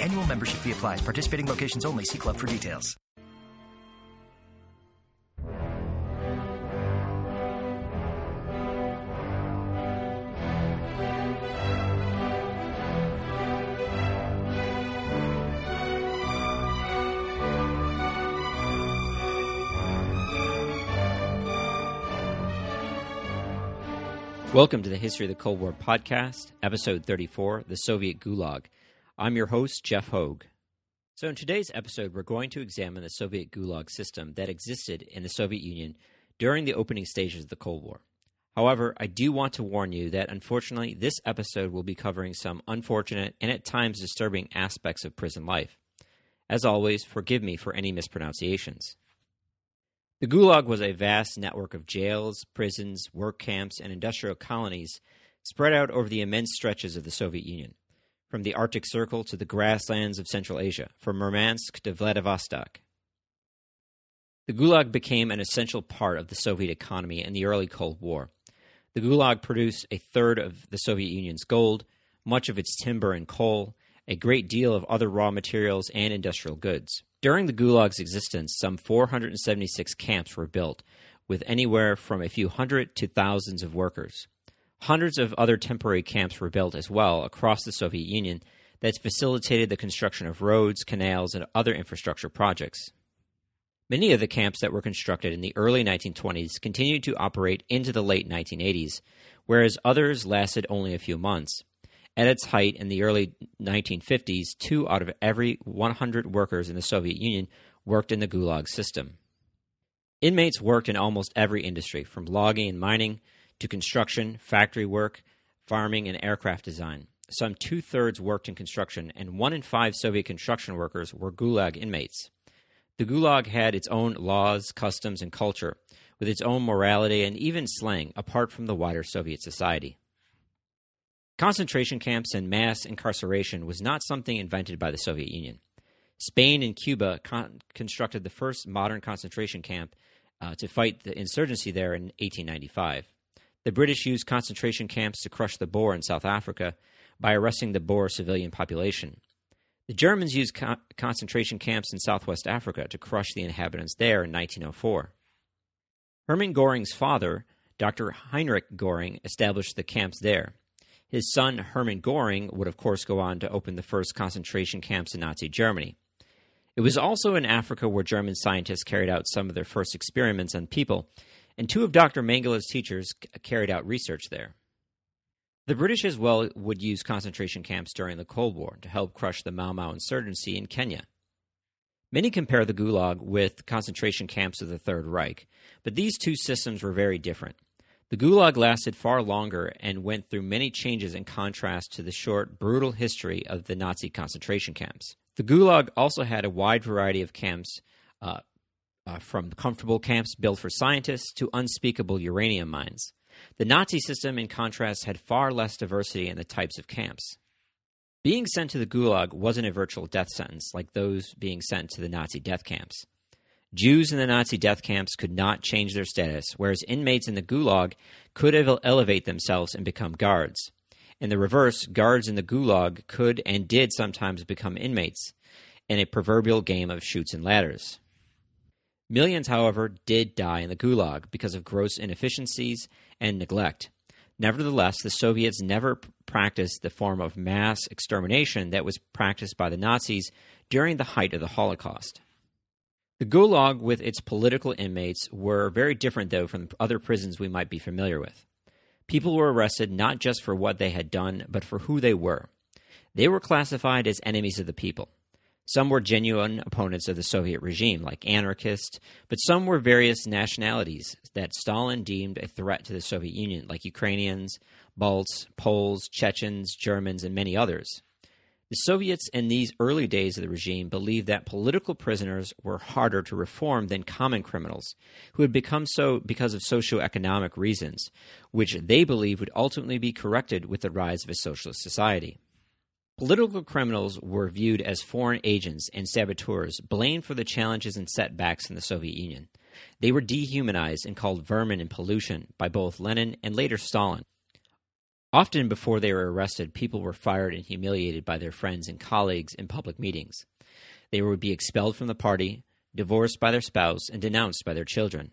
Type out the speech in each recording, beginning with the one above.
Annual membership fee applies. Participating locations only. See club for details. Welcome to the History of the Cold War podcast, episode 34, The Soviet Gulag. I'm your host, Jeff Hogue. So, in today's episode, we're going to examine the Soviet Gulag system that existed in the Soviet Union during the opening stages of the Cold War. However, I do want to warn you that unfortunately, this episode will be covering some unfortunate and at times disturbing aspects of prison life. As always, forgive me for any mispronunciations. The Gulag was a vast network of jails, prisons, work camps, and industrial colonies spread out over the immense stretches of the Soviet Union, from the Arctic Circle to the grasslands of Central Asia, from Murmansk to Vladivostok. The Gulag became an essential part of the Soviet economy in the early Cold War. The Gulag produced a third of the Soviet Union's gold, much of its timber and coal, a great deal of other raw materials and industrial goods. During the Gulag's existence, some 476 camps were built, with anywhere from a few hundred to thousands of workers. Hundreds of other temporary camps were built as well across the Soviet Union that facilitated the construction of roads, canals, and other infrastructure projects. Many of the camps that were constructed in the early 1920s continued to operate into the late 1980s, whereas others lasted only a few months. At its height in the early 1950s, two out of every 100 workers in the Soviet Union worked in the Gulag system. Inmates worked in almost every industry, from logging and mining to construction, factory work, farming, and aircraft design. Some two thirds worked in construction, and one in five Soviet construction workers were Gulag inmates. The Gulag had its own laws, customs, and culture, with its own morality and even slang apart from the wider Soviet society. Concentration camps and mass incarceration was not something invented by the Soviet Union. Spain and Cuba con- constructed the first modern concentration camp uh, to fight the insurgency there in 1895. The British used concentration camps to crush the Boer in South Africa by arresting the Boer civilian population. The Germans used co- concentration camps in southwest Africa to crush the inhabitants there in 1904. Hermann Goring's father, Dr. Heinrich Goring, established the camps there. His son, Hermann Goring, would of course go on to open the first concentration camps in Nazi Germany. It was also in Africa where German scientists carried out some of their first experiments on people, and two of Dr. Mengele's teachers carried out research there. The British as well would use concentration camps during the Cold War to help crush the Mau Mau insurgency in Kenya. Many compare the Gulag with concentration camps of the Third Reich, but these two systems were very different. The Gulag lasted far longer and went through many changes in contrast to the short, brutal history of the Nazi concentration camps. The Gulag also had a wide variety of camps, uh, uh, from comfortable camps built for scientists to unspeakable uranium mines. The Nazi system, in contrast, had far less diversity in the types of camps. Being sent to the Gulag wasn't a virtual death sentence like those being sent to the Nazi death camps. Jews in the Nazi death camps could not change their status, whereas inmates in the Gulag could elevate themselves and become guards. In the reverse, guards in the Gulag could and did sometimes become inmates in a proverbial game of chutes and ladders. Millions, however, did die in the Gulag because of gross inefficiencies and neglect. Nevertheless, the Soviets never practiced the form of mass extermination that was practiced by the Nazis during the height of the Holocaust. The Gulag, with its political inmates, were very different, though, from other prisons we might be familiar with. People were arrested not just for what they had done, but for who they were. They were classified as enemies of the people. Some were genuine opponents of the Soviet regime, like anarchists, but some were various nationalities that Stalin deemed a threat to the Soviet Union, like Ukrainians, Balts, Poles, Chechens, Germans, and many others. The Soviets in these early days of the regime believed that political prisoners were harder to reform than common criminals, who had become so because of socio-economic reasons, which they believed would ultimately be corrected with the rise of a socialist society. Political criminals were viewed as foreign agents and saboteurs, blamed for the challenges and setbacks in the Soviet Union. They were dehumanized and called vermin and pollution by both Lenin and later Stalin. Often before they were arrested, people were fired and humiliated by their friends and colleagues in public meetings. They would be expelled from the party, divorced by their spouse, and denounced by their children.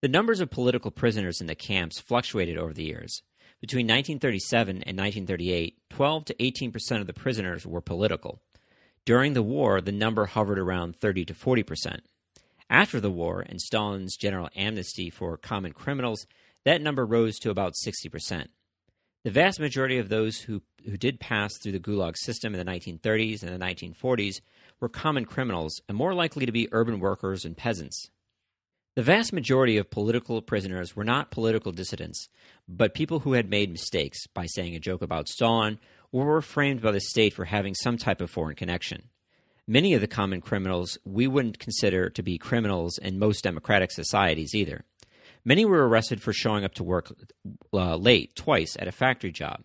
The numbers of political prisoners in the camps fluctuated over the years. Between 1937 and 1938, 12 to 18 percent of the prisoners were political. During the war, the number hovered around 30 to 40 percent. After the war and Stalin's general amnesty for common criminals, that number rose to about 60 percent. The vast majority of those who, who did pass through the Gulag system in the 1930s and the 1940s were common criminals and more likely to be urban workers and peasants. The vast majority of political prisoners were not political dissidents, but people who had made mistakes by saying a joke about Stalin or were framed by the state for having some type of foreign connection. Many of the common criminals we wouldn't consider to be criminals in most democratic societies either. Many were arrested for showing up to work uh, late twice at a factory job.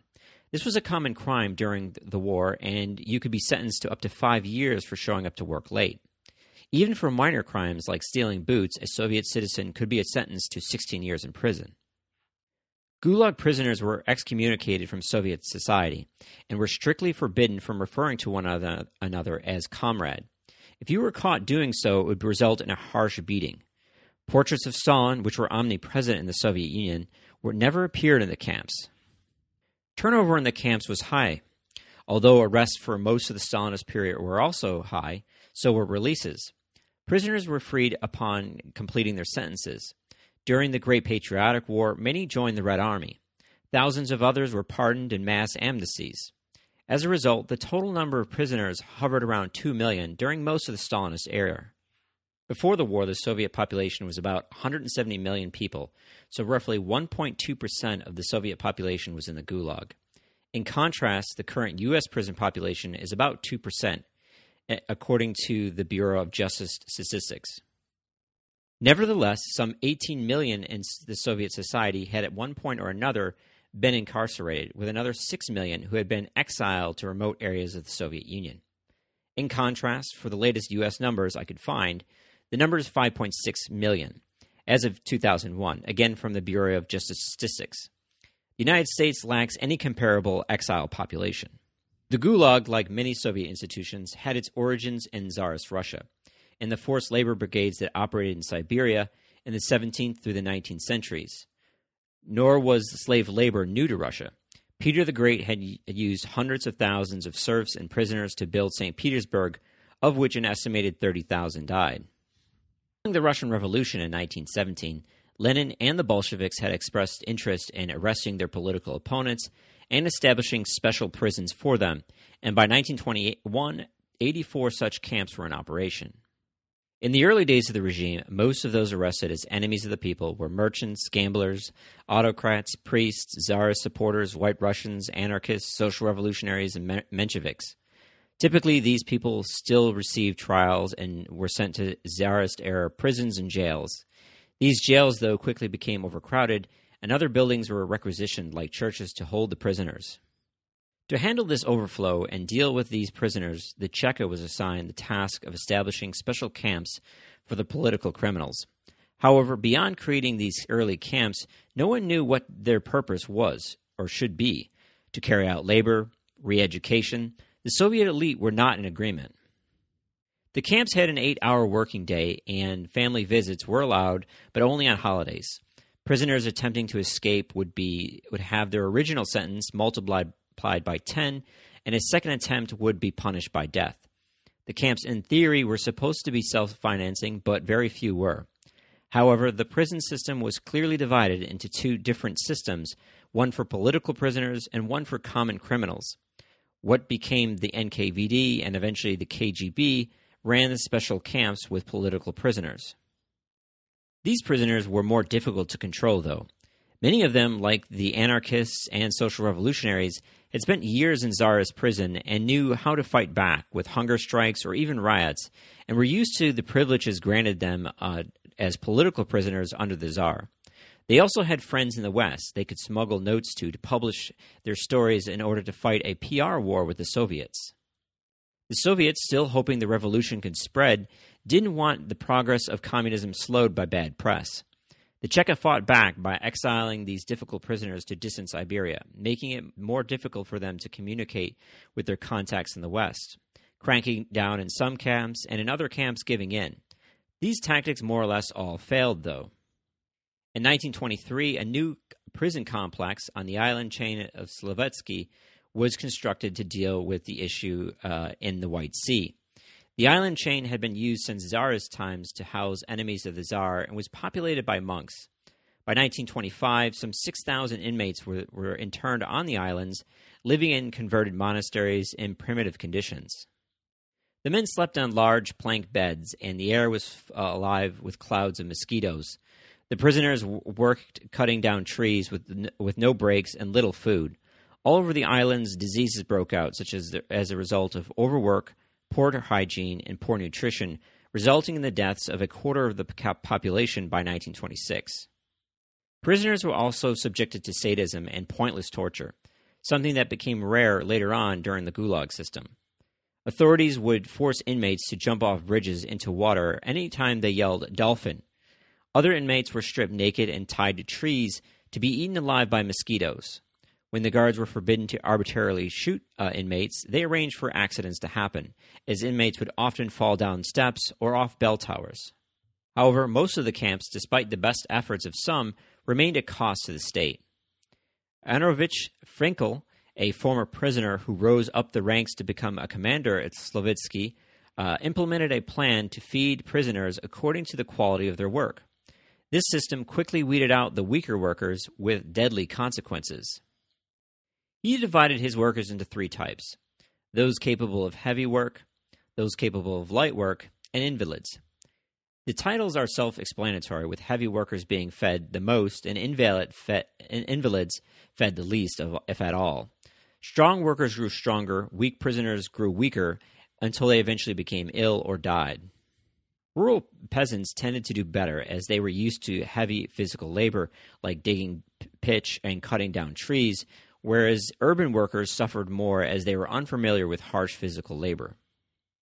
This was a common crime during the war, and you could be sentenced to up to five years for showing up to work late. Even for minor crimes like stealing boots, a Soviet citizen could be sentenced to 16 years in prison. Gulag prisoners were excommunicated from Soviet society and were strictly forbidden from referring to one another as comrade. If you were caught doing so, it would result in a harsh beating. Portraits of Stalin, which were omnipresent in the Soviet Union, were never appeared in the camps. Turnover in the camps was high. Although arrests for most of the Stalinist period were also high, so were releases. Prisoners were freed upon completing their sentences. During the Great Patriotic War, many joined the Red Army. Thousands of others were pardoned in mass amnesties. As a result, the total number of prisoners hovered around 2 million during most of the Stalinist era. Before the war, the Soviet population was about 170 million people, so roughly 1.2% of the Soviet population was in the Gulag. In contrast, the current U.S. prison population is about 2%, according to the Bureau of Justice Statistics. Nevertheless, some 18 million in the Soviet society had at one point or another been incarcerated, with another 6 million who had been exiled to remote areas of the Soviet Union. In contrast, for the latest U.S. numbers I could find, the number is 5.6 million as of 2001, again from the Bureau of Justice Statistics. The United States lacks any comparable exile population. The Gulag, like many Soviet institutions, had its origins in Tsarist Russia, in the forced labor brigades that operated in Siberia in the 17th through the 19th centuries. Nor was slave labor new to Russia. Peter the Great had used hundreds of thousands of serfs and prisoners to build St. Petersburg, of which an estimated 30,000 died. During the Russian Revolution in 1917, Lenin and the Bolsheviks had expressed interest in arresting their political opponents and establishing special prisons for them, and by 1921, 84 such camps were in operation. In the early days of the regime, most of those arrested as enemies of the people were merchants, gamblers, autocrats, priests, czarist supporters, white Russians, anarchists, social revolutionaries, and Mensheviks. Typically, these people still received trials and were sent to Tsarist era prisons and jails. These jails, though, quickly became overcrowded, and other buildings were requisitioned, like churches, to hold the prisoners. To handle this overflow and deal with these prisoners, the Cheka was assigned the task of establishing special camps for the political criminals. However, beyond creating these early camps, no one knew what their purpose was or should be to carry out labor, re education, the Soviet elite were not in agreement. The camps had an eight hour working day, and family visits were allowed, but only on holidays. Prisoners attempting to escape would, be, would have their original sentence multiplied by 10, and a second attempt would be punished by death. The camps, in theory, were supposed to be self financing, but very few were. However, the prison system was clearly divided into two different systems one for political prisoners and one for common criminals. What became the NKVD and eventually the KGB ran the special camps with political prisoners. These prisoners were more difficult to control, though. Many of them, like the anarchists and social revolutionaries, had spent years in Tsarist prison and knew how to fight back with hunger strikes or even riots, and were used to the privileges granted them uh, as political prisoners under the Tsar. They also had friends in the West they could smuggle notes to to publish their stories in order to fight a PR war with the Soviets. The Soviets, still hoping the revolution could spread, didn't want the progress of communism slowed by bad press. The Cheka fought back by exiling these difficult prisoners to distant Siberia, making it more difficult for them to communicate with their contacts in the West, cranking down in some camps and in other camps giving in. These tactics more or less all failed, though. In 1923, a new prison complex on the island chain of Solovetsky was constructed to deal with the issue uh, in the White Sea. The island chain had been used since Tsarist times to house enemies of the Tsar and was populated by monks. By 1925, some 6,000 inmates were, were interned on the islands, living in converted monasteries in primitive conditions. The men slept on large plank beds, and the air was uh, alive with clouds of mosquitoes. The prisoners w- worked cutting down trees with, n- with no breaks and little food. All over the islands, diseases broke out, such as the, as a result of overwork, poor hygiene, and poor nutrition, resulting in the deaths of a quarter of the population by 1926. Prisoners were also subjected to sadism and pointless torture, something that became rare later on during the Gulag system. Authorities would force inmates to jump off bridges into water any time they yelled dolphin. Other inmates were stripped naked and tied to trees to be eaten alive by mosquitoes. When the guards were forbidden to arbitrarily shoot uh, inmates, they arranged for accidents to happen, as inmates would often fall down steps or off bell towers. However, most of the camps, despite the best efforts of some, remained a cost to the state. Anovich Frenkel, a former prisoner who rose up the ranks to become a commander at Solovetsky, uh, implemented a plan to feed prisoners according to the quality of their work. This system quickly weeded out the weaker workers with deadly consequences. He divided his workers into three types those capable of heavy work, those capable of light work, and invalids. The titles are self explanatory, with heavy workers being fed the most and invalid fed, invalids fed the least, of, if at all. Strong workers grew stronger, weak prisoners grew weaker until they eventually became ill or died. Rural peasants tended to do better as they were used to heavy physical labor like digging pitch and cutting down trees, whereas urban workers suffered more as they were unfamiliar with harsh physical labor.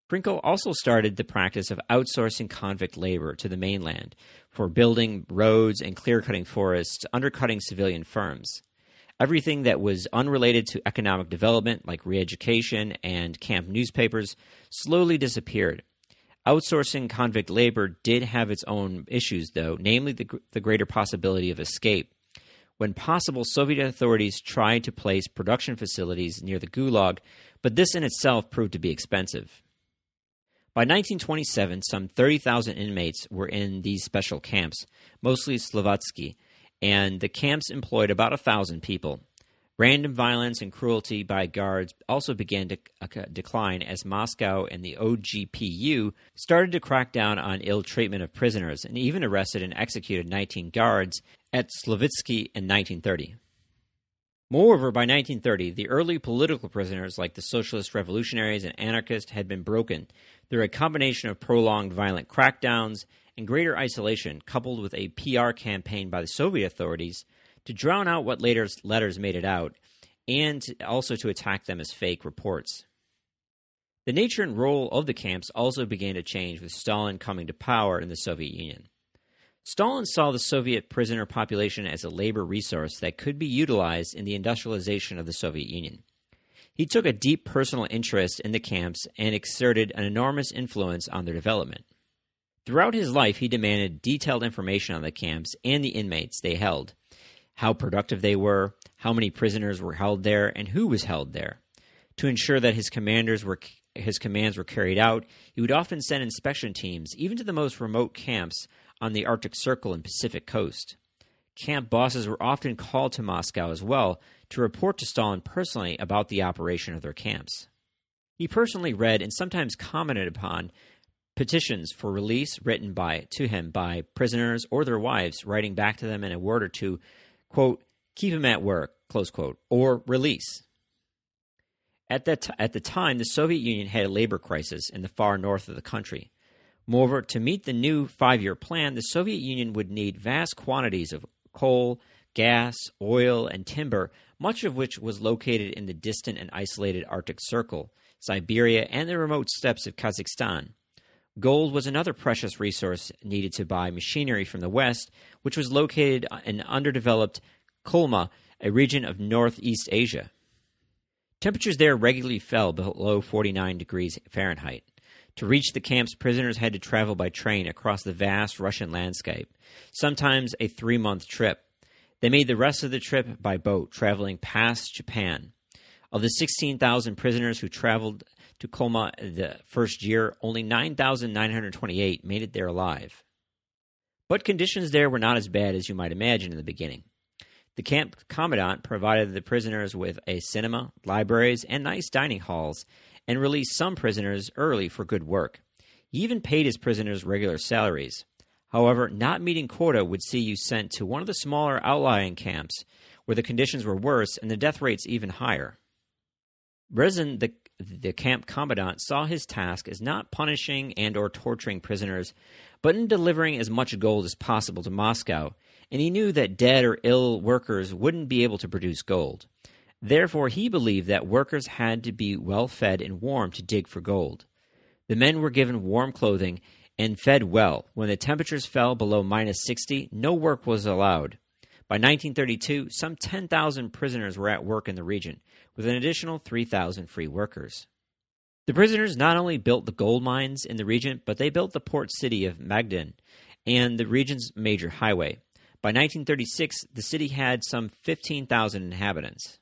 Frenkel also started the practice of outsourcing convict labor to the mainland for building roads and clear cutting forests, undercutting civilian firms. Everything that was unrelated to economic development, like re education and camp newspapers, slowly disappeared. Outsourcing convict labor did have its own issues, though, namely the, the greater possibility of escape. When possible, Soviet authorities tried to place production facilities near the Gulag, but this in itself proved to be expensive. By 1927, some 30,000 inmates were in these special camps, mostly Solovetsky, and the camps employed about a thousand people. Random violence and cruelty by guards also began to uh, decline as Moscow and the OGPU started to crack down on ill treatment of prisoners and even arrested and executed 19 guards at Solovetsky in 1930. Moreover, by 1930, the early political prisoners, like the socialist revolutionaries and anarchists, had been broken through a combination of prolonged violent crackdowns and greater isolation, coupled with a PR campaign by the Soviet authorities to drown out what later letters made it out, and also to attack them as fake reports. The nature and role of the camps also began to change with Stalin coming to power in the Soviet Union. Stalin saw the Soviet prisoner population as a labor resource that could be utilized in the industrialization of the Soviet Union. He took a deep personal interest in the camps and exerted an enormous influence on their development. Throughout his life, he demanded detailed information on the camps and the inmates they held, how productive they were, how many prisoners were held there, and who was held there. To ensure that his commanders were his commands were carried out, he would often send inspection teams even to the most remote camps on the Arctic Circle and Pacific coast. Camp bosses were often called to Moscow as well to report to Stalin personally about the operation of their camps. He personally read and sometimes commented upon petitions for release written by to him by prisoners or their wives, writing back to them in a word or two quote, keep him at work, close quote, or release. At, that t- at the time, the Soviet Union had a labor crisis in the far north of the country. Moreover, to meet the new five year plan, the Soviet Union would need vast quantities of coal, gas, oil, and timber, much of which was located in the distant and isolated Arctic Circle, Siberia, and the remote steppes of Kazakhstan. Gold was another precious resource needed to buy machinery from the West, which was located in underdeveloped Kolyma, a region of northeast Asia. Temperatures there regularly fell below 49 degrees Fahrenheit. To reach the camps, prisoners had to travel by train across the vast Russian landscape, sometimes a three month trip. They made the rest of the trip by boat, traveling past Japan. Of the 16,000 prisoners who traveled to Kolyma the first year, only 9,928 made it there alive. But conditions there were not as bad as you might imagine in the beginning. The camp commandant provided the prisoners with a cinema, libraries, and nice dining halls, and released some prisoners early for good work. He even paid his prisoners regular salaries. However, not meeting quota would see you sent to one of the smaller outlying camps where the conditions were worse and the death rates even higher. Rezin, the, the camp commandant, saw his task as not punishing and or torturing prisoners, but in delivering as much gold as possible to Moscow, and he knew that dead or ill workers wouldn't be able to produce gold. Therefore, he believed that workers had to be well fed and warm to dig for gold. The men were given warm clothing and fed well. When the temperatures fell below minus 60, no work was allowed. By 1932, some 10,000 prisoners were at work in the region, with an additional 3,000 free workers. The prisoners not only built the gold mines in the region, but they built the port city of Magadan and the region's major highway. By 1936, the city had some 15,000 inhabitants.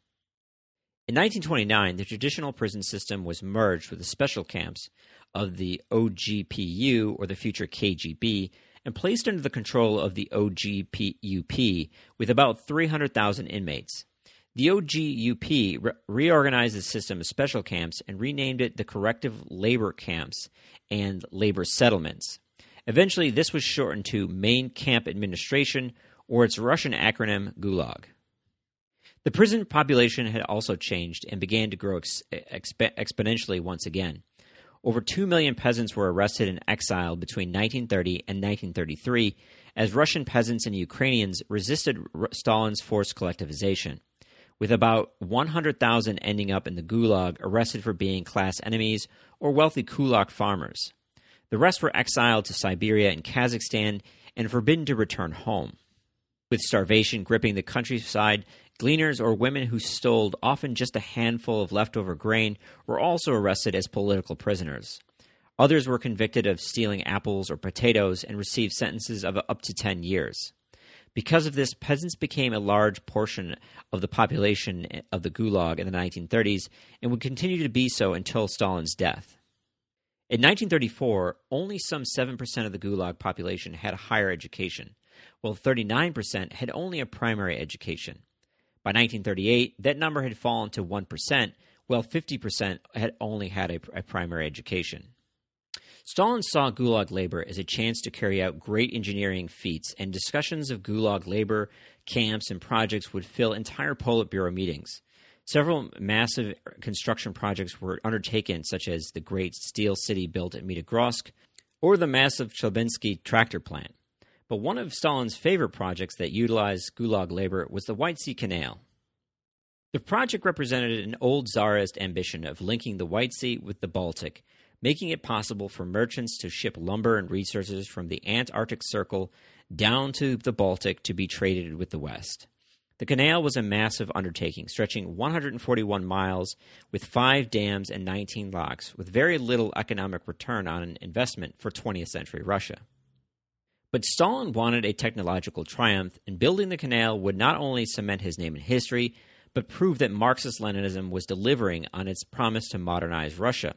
In 1929, the traditional prison system was merged with the special camps of the OGPU, or the future KGB, and placed under the control of the OGPUP, with about 300,000 inmates. The OGUP re- reorganized the system of special camps and renamed it the Corrective Labor Camps and Labor Settlements. Eventually, this was shortened to Main Camp Administration, or its Russian acronym Gulag. The prison population had also changed and began to grow ex- exp- exponentially once again. Over 2 million peasants were arrested and exiled between 1930 and 1933 as Russian peasants and Ukrainians resisted Stalin's forced collectivization with about 100,000 ending up in the Gulag arrested for being class enemies or wealthy kulak farmers. The rest were exiled to Siberia and Kazakhstan and forbidden to return home. With starvation gripping the countryside, gleaners or women who stole often just a handful of leftover grain were also arrested as political prisoners. Others were convicted of stealing apples or potatoes and received sentences of up to 10 years. Because of this, peasants became a large portion of the population of the Gulag in the 1930s and would continue to be so until Stalin's death. In 1934, only some 7% of the Gulag population had a higher education, while 39% had only a primary education. By 1938, that number had fallen to 1%, while 50% had only had a, a primary education. Stalin saw Gulag labor as a chance to carry out great engineering feats, and discussions of Gulag labor, camps, and projects would fill entire Politburo meetings. Several massive construction projects were undertaken, such as the great steel city built at Magnitogorsk or the massive Chelbinsky tractor plant. But one of Stalin's favorite projects that utilized Gulag labor was the White Sea Canal. The project represented an old Tsarist ambition of linking the White Sea with the Baltic making it possible for merchants to ship lumber and resources from the Antarctic Circle down to the Baltic to be traded with the West. The canal was a massive undertaking, stretching 141 miles with five dams and 19 locks, with very little economic return on an investment for 20th century Russia. But Stalin wanted a technological triumph, and building the canal would not only cement his name in history, but prove that Marxist Leninism was delivering on its promise to modernize Russia.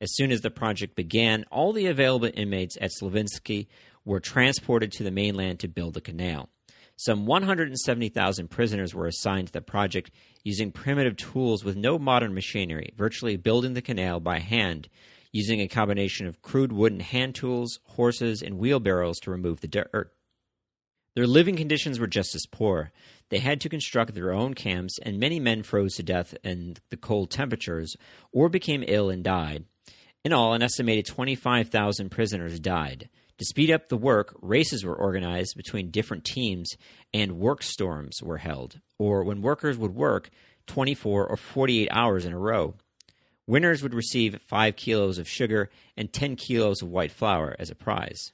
As soon as the project began, all the available inmates at Slavinsky were transported to the mainland to build the canal. Some 170,000 prisoners were assigned to the project using primitive tools with no modern machinery, virtually building the canal by hand, using a combination of crude wooden hand tools, horses, and wheelbarrows to remove the dirt. Their living conditions were just as poor. They had to construct their own camps, and many men froze to death in the cold temperatures or became ill and died. In all, an estimated 25,000 prisoners died. To speed up the work, races were organized between different teams and work storms were held, or when workers would work 24 or 48 hours in a row. Winners would receive 5 kilos of sugar and 10 kilos of white flour as a prize.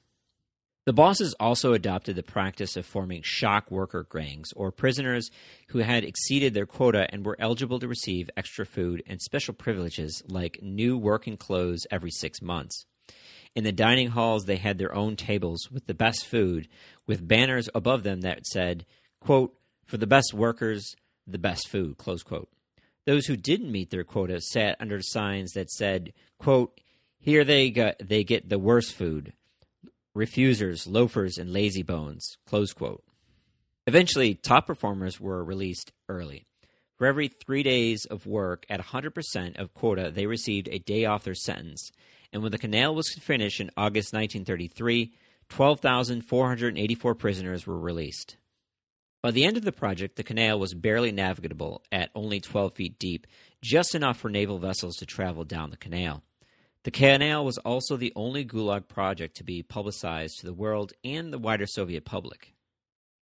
The bosses also adopted the practice of forming shock worker gangs, or prisoners who had exceeded their quota and were eligible to receive extra food and special privileges like new working clothes every six months. In the dining halls, they had their own tables with the best food, with banners above them that said, quote, For the best workers, the best food, close quote. Those who didn't meet their quota sat under signs that said, quote, Here they, they get the worst food, refusers, loafers, and lazy bones, close quote. Eventually, top performers were released early. For every three days of work at 100% of quota, they received a day off their sentence. And when the canal was finished in August 1933, 12,484 prisoners were released. By the end of the project, the canal was barely navigable at only 12 feet deep, just enough for naval vessels to travel down the canal. The canal was also the only Gulag project to be publicized to the world and the wider Soviet public.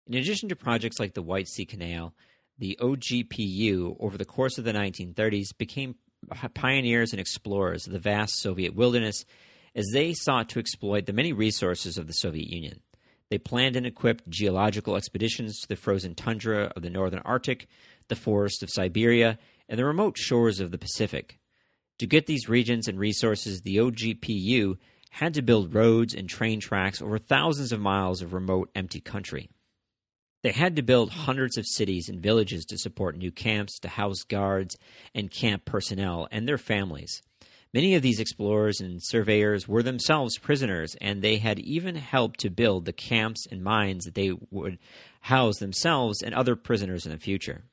In addition to projects like the White Sea Canal, the OGPU, over the course of the 1930s, became pioneers and explorers of the vast Soviet wilderness as they sought to exploit the many resources of the Soviet Union. They planned and equipped geological expeditions to the frozen tundra of the northern Arctic, the forests of Siberia, and the remote shores of the Pacific. To get these regions and resources, the OGPU had to build roads and train tracks over thousands of miles of remote, empty country. They had to build hundreds of cities and villages to support new camps, to house guards and camp personnel and their families. Many of these explorers and surveyors were themselves prisoners, and they had even helped to build the camps and mines that they would house themselves and other prisoners in the future.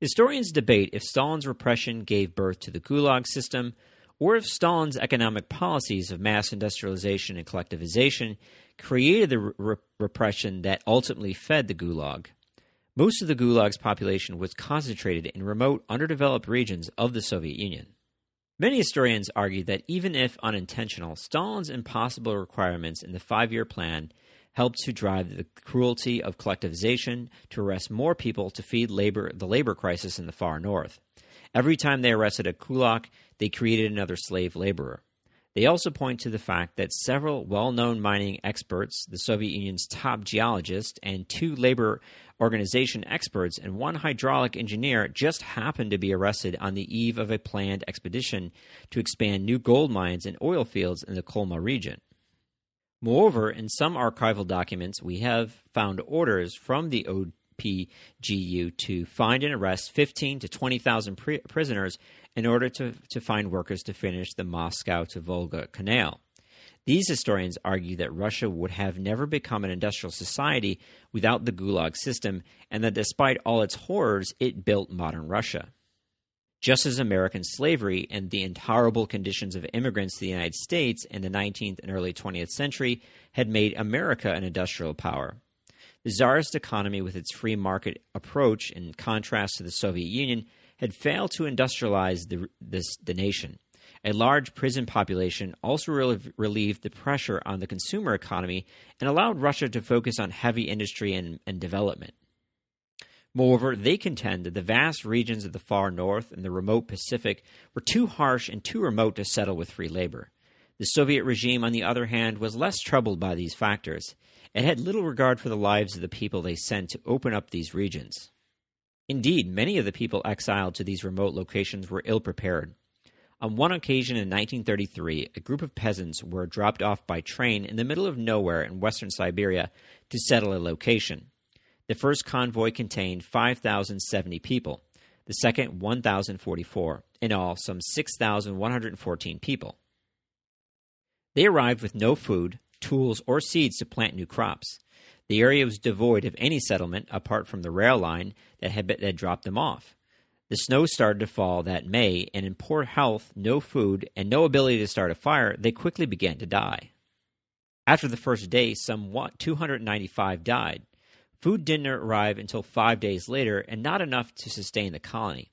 Historians debate if Stalin's repression gave birth to the Gulag system or if Stalin's economic policies of mass industrialization and collectivization created the re- repression that ultimately fed the Gulag. Most of the Gulag's population was concentrated in remote, underdeveloped regions of the Soviet Union. Many historians argue that even if unintentional, Stalin's impossible requirements in the five year plan helped to drive the cruelty of collectivization to arrest more people to feed labor, the labor crisis in the far north. Every time they arrested a kulak, they created another slave laborer. They also point to the fact that several well known mining experts, the Soviet Union's top geologist, and two labor organization experts, and one hydraulic engineer just happened to be arrested on the eve of a planned expedition to expand new gold mines and oil fields in the Kolyma region. Moreover, in some archival documents, we have found orders from the OPGU to find and arrest 15 to 20,000 pri- prisoners in order to, to find workers to finish the Moscow to Volga Canal. These historians argue that Russia would have never become an industrial society without the Gulag system, and that despite all its horrors, it built modern Russia just as American slavery and the intolerable conditions of immigrants to the United States in the 19th and early 20th century had made America an industrial power. The czarist economy, with its free market approach, in contrast to the Soviet Union, had failed to industrialize the, this, the nation. A large prison population also relieved the pressure on the consumer economy and allowed Russia to focus on heavy industry and, and development. Moreover, they contend that the vast regions of the far north and the remote Pacific were too harsh and too remote to settle with free labor. The Soviet regime, on the other hand, was less troubled by these factors. It had little regard for the lives of the people they sent to open up these regions. Indeed, many of the people exiled to these remote locations were ill prepared. On one occasion in 1933, a group of peasants were dropped off by train in the middle of nowhere in western Siberia to settle a location. The first convoy contained 5,070 people, the second 1,044, in all, some 6,114 people. They arrived with no food, tools, or seeds to plant new crops. The area was devoid of any settlement apart from the rail line that had, that had dropped them off. The snow started to fall that May, and in poor health, no food, and no ability to start a fire, they quickly began to die. After the first day, some 295 died. Food didn't arrive until five days later, and not enough to sustain the colony.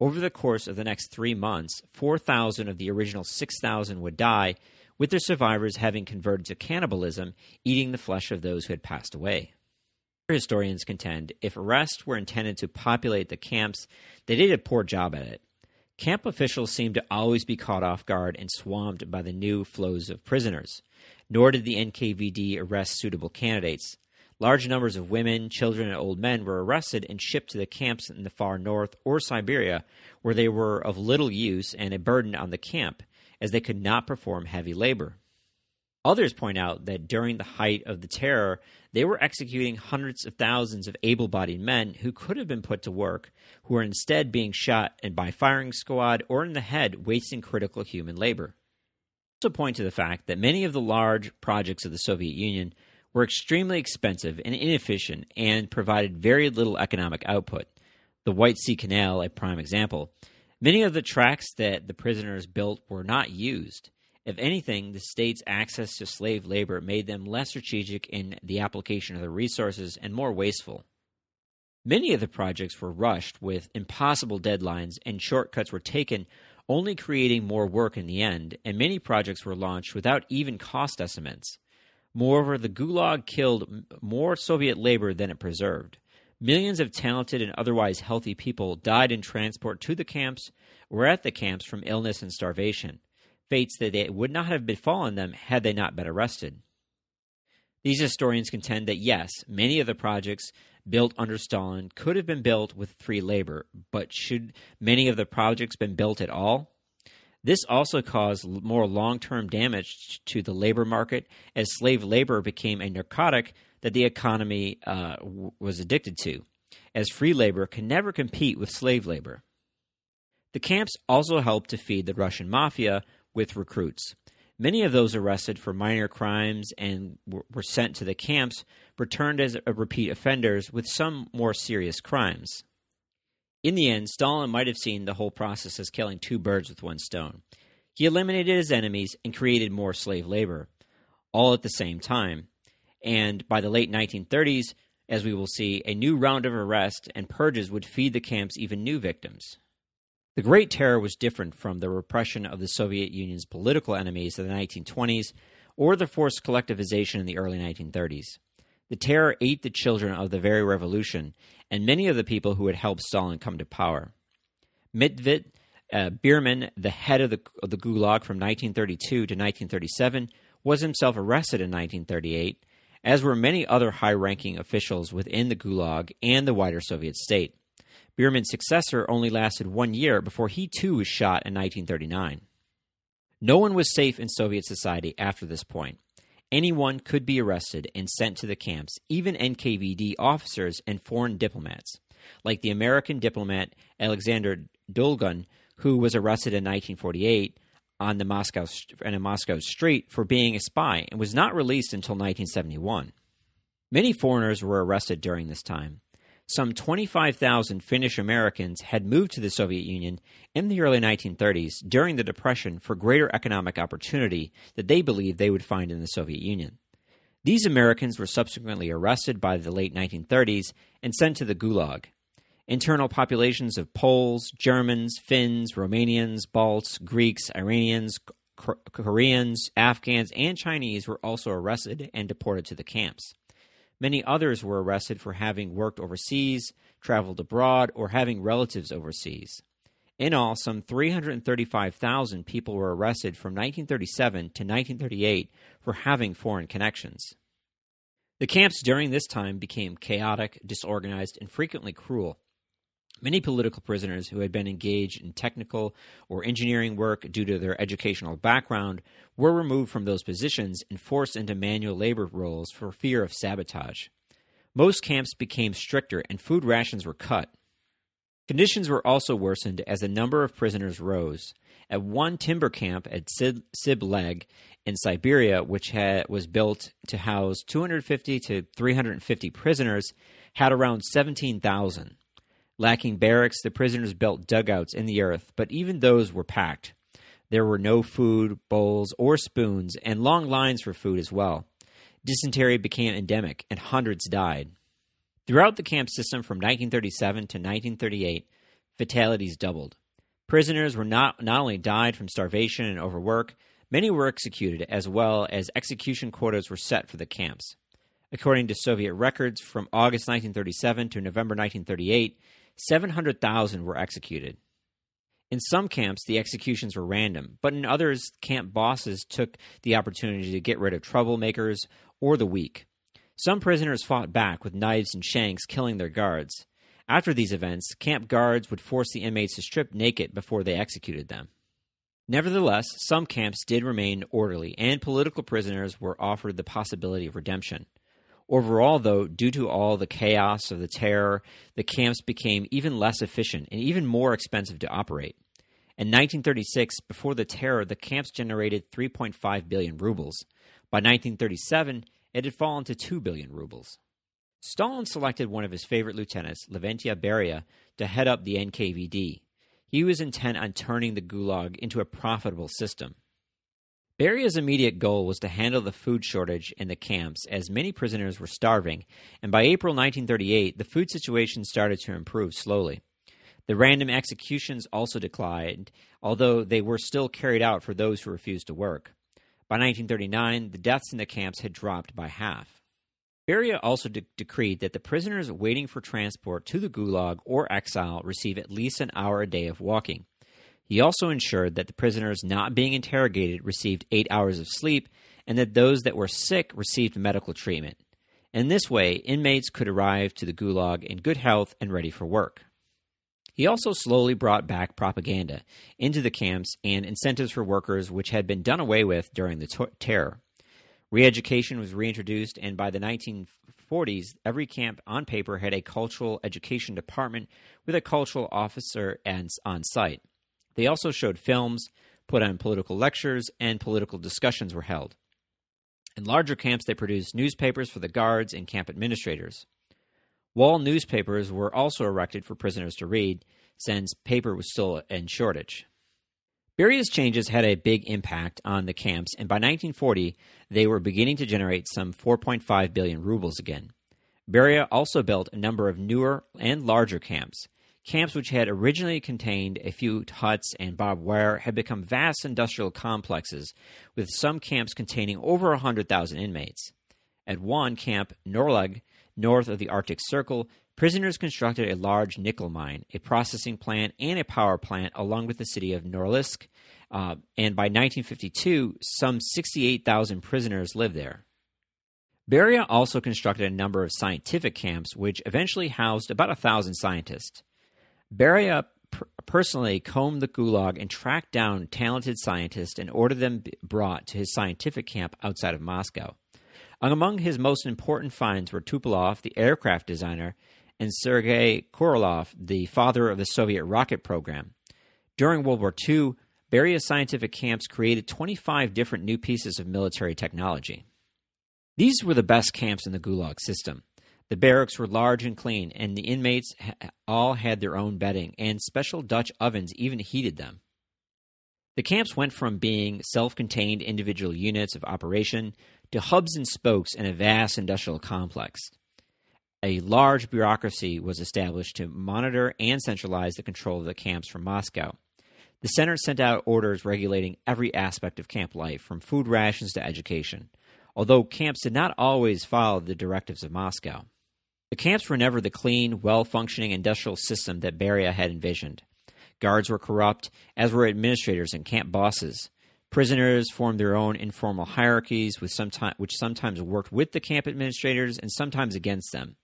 Over the course of the next three months, 4,000 of the original 6,000 would die, with their survivors having converted to cannibalism, eating the flesh of those who had passed away. Historians contend if arrests were intended to populate the camps, they did a poor job at it. Camp officials seemed to always be caught off guard and swamped by the new flows of prisoners. Nor did the NKVD arrest suitable candidates. Large numbers of women, children, and old men were arrested and shipped to the camps in the far north or Siberia, where they were of little use and a burden on the camp, as they could not perform heavy labor. Others point out that during the height of the terror, they were executing hundreds of thousands of able bodied men who could have been put to work, who were instead being shot and by firing squad or in the head, wasting critical human labor. Also point to the fact that many of the large projects of the Soviet Union were extremely expensive and inefficient and provided very little economic output. The White Sea Canal, a prime example. Many of the tracks that the prisoners built were not used. If anything, the state's access to slave labor made them less strategic in the application of their resources and more wasteful. Many of the projects were rushed with impossible deadlines, and shortcuts were taken, only creating more work in the end, and many projects were launched without even cost estimates. Moreover, the Gulag killed more Soviet labor than it preserved. Millions of talented and otherwise healthy people died in transport to the camps or at the camps from illness and starvation, fates that they would not have befallen them had they not been arrested. These historians contend that yes, many of the projects built under Stalin could have been built with free labor, but should many of the projects been built at all? This also caused more long term damage to the labor market as slave labor became a narcotic that the economy uh, was addicted to, as free labor can never compete with slave labor. The camps also helped to feed the Russian mafia with recruits. Many of those arrested for minor crimes and were sent to the camps returned as repeat offenders with some more serious crimes. In the end, Stalin might have seen the whole process as killing two birds with one stone. He eliminated his enemies and created more slave labor, all at the same time. And by the late 1930s, as we will see, a new round of arrests and purges would feed the camps even new victims. The Great Terror was different from the repression of the Soviet Union's political enemies in the 1920s or the forced collectivization in the early 1930s. The terror ate the children of the very revolution and many of the people who had helped Stalin come to power. Mitvit uh, Berman, the head of the, of the Gulag from 1932 to 1937, was himself arrested in 1938, as were many other high ranking officials within the Gulag and the wider Soviet state. Berman's successor only lasted one year before he too was shot in 1939. No one was safe in Soviet society after this point. Anyone could be arrested and sent to the camps, even NKVD officers and foreign diplomats, like the American diplomat Alexander Dolgun, who was arrested in 1948 on the Moscow in a Moscow street for being a spy and was not released until 1971. Many foreigners were arrested during this time, some 25,000 Finnish Americans had moved to the Soviet Union in the early 1930s during the Depression for greater economic opportunity that they believed they would find in the Soviet Union. These Americans were subsequently arrested by the late 1930s and sent to the Gulag. Internal populations of Poles, Germans, Finns, Romanians, Balts, Greeks, Iranians, Koreans, Afghans, and Chinese were also arrested and deported to the camps. Many others were arrested for having worked overseas, traveled abroad, or having relatives overseas. In all, some 335,000 people were arrested from 1937 to 1938 for having foreign connections. The camps during this time became chaotic, disorganized, and frequently cruel. Many political prisoners who had been engaged in technical or engineering work due to their educational background were removed from those positions and forced into manual labor roles for fear of sabotage. Most camps became stricter and food rations were cut. Conditions were also worsened as the number of prisoners rose. At one timber camp at Siblag in Siberia, which had, was built to house 250 to 350 prisoners, had around 17,000. Lacking barracks, the prisoners built dugouts in the earth, but even those were packed. There were no food, bowls, or spoons, and long lines for food as well. Dysentery became endemic, and hundreds died. Throughout the camp system from 1937 to 1938, fatalities doubled. Prisoners were not, not only died from starvation and overwork, many were executed, as well as execution quotas were set for the camps. According to Soviet records, from August 1937 to November 1938, 700,000 were executed. In some camps, the executions were random, but in others, camp bosses took the opportunity to get rid of troublemakers or the weak. Some prisoners fought back with knives and shanks, killing their guards. After these events, camp guards would force the inmates to strip naked before they executed them. Nevertheless, some camps did remain orderly, and political prisoners were offered the possibility of redemption. Overall, though, due to all the chaos of the terror, the camps became even less efficient and even more expensive to operate. In 1936, before the terror, the camps generated 3.5 billion rubles. By 1937, it had fallen to 2 billion rubles. Stalin selected one of his favorite lieutenants, Lavrentiy Beria, to head up the NKVD. He was intent on turning the Gulag into a profitable system. Beria's immediate goal was to handle the food shortage in the camps, as many prisoners were starving, and by April 1938, the food situation started to improve slowly. The random executions also declined, although they were still carried out for those who refused to work. By 1939, the deaths in the camps had dropped by half. Beria also de- decreed that the prisoners waiting for transport to the Gulag or exile receive at least an hour a day of walking. He also ensured that the prisoners not being interrogated received eight hours of sleep and that those that were sick received medical treatment. In this way, inmates could arrive to the Gulag in good health and ready for work. He also slowly brought back propaganda into the camps and incentives for workers, which had been done away with during the terror. Re-education was reintroduced, and by the 1940s, every camp on paper had a cultural education department with a cultural officer on site. They also showed films, put on political lectures, and political discussions were held. In larger camps, they produced newspapers for the guards and camp administrators. Wall newspapers were also erected for prisoners to read, since paper was still in shortage. Beria's changes had a big impact on the camps, and by 1940, they were beginning to generate some 4.5 billion rubles again. Beria also built a number of newer and larger camps. Camps which had originally contained a few huts and barbed wire had become vast industrial complexes, with some camps containing over 100,000 inmates. At one camp, Norlag, north of the Arctic Circle, prisoners constructed a large nickel mine, a processing plant, and a power plant along with the city of Norilsk. Uh, and by 1952, some 68,000 prisoners lived there. Beria also constructed a number of scientific camps, which eventually housed about a thousand scientists. Beria per- personally combed the gulag and tracked down talented scientists and ordered them brought to his scientific camp outside of Moscow. Among his most important finds were Tupolev, the aircraft designer, and Sergei Korolev, the father of the Soviet rocket program. During World War II, Beria's scientific camps created 25 different new pieces of military technology. These were the best camps in the Gulag system. The barracks were large and clean, and the inmates all had their own bedding, and special Dutch ovens even heated them. The camps went from being self contained individual units of operation to hubs and spokes in a vast industrial complex. A large bureaucracy was established to monitor and centralize the control of the camps from Moscow. The center sent out orders regulating every aspect of camp life, from food rations to education, although camps did not always follow the directives of Moscow. The camps were never the clean, well functioning industrial system that Beria had envisioned. Guards were corrupt, as were administrators and camp bosses. Prisoners formed their own informal hierarchies, which sometimes worked with the camp administrators and sometimes against them.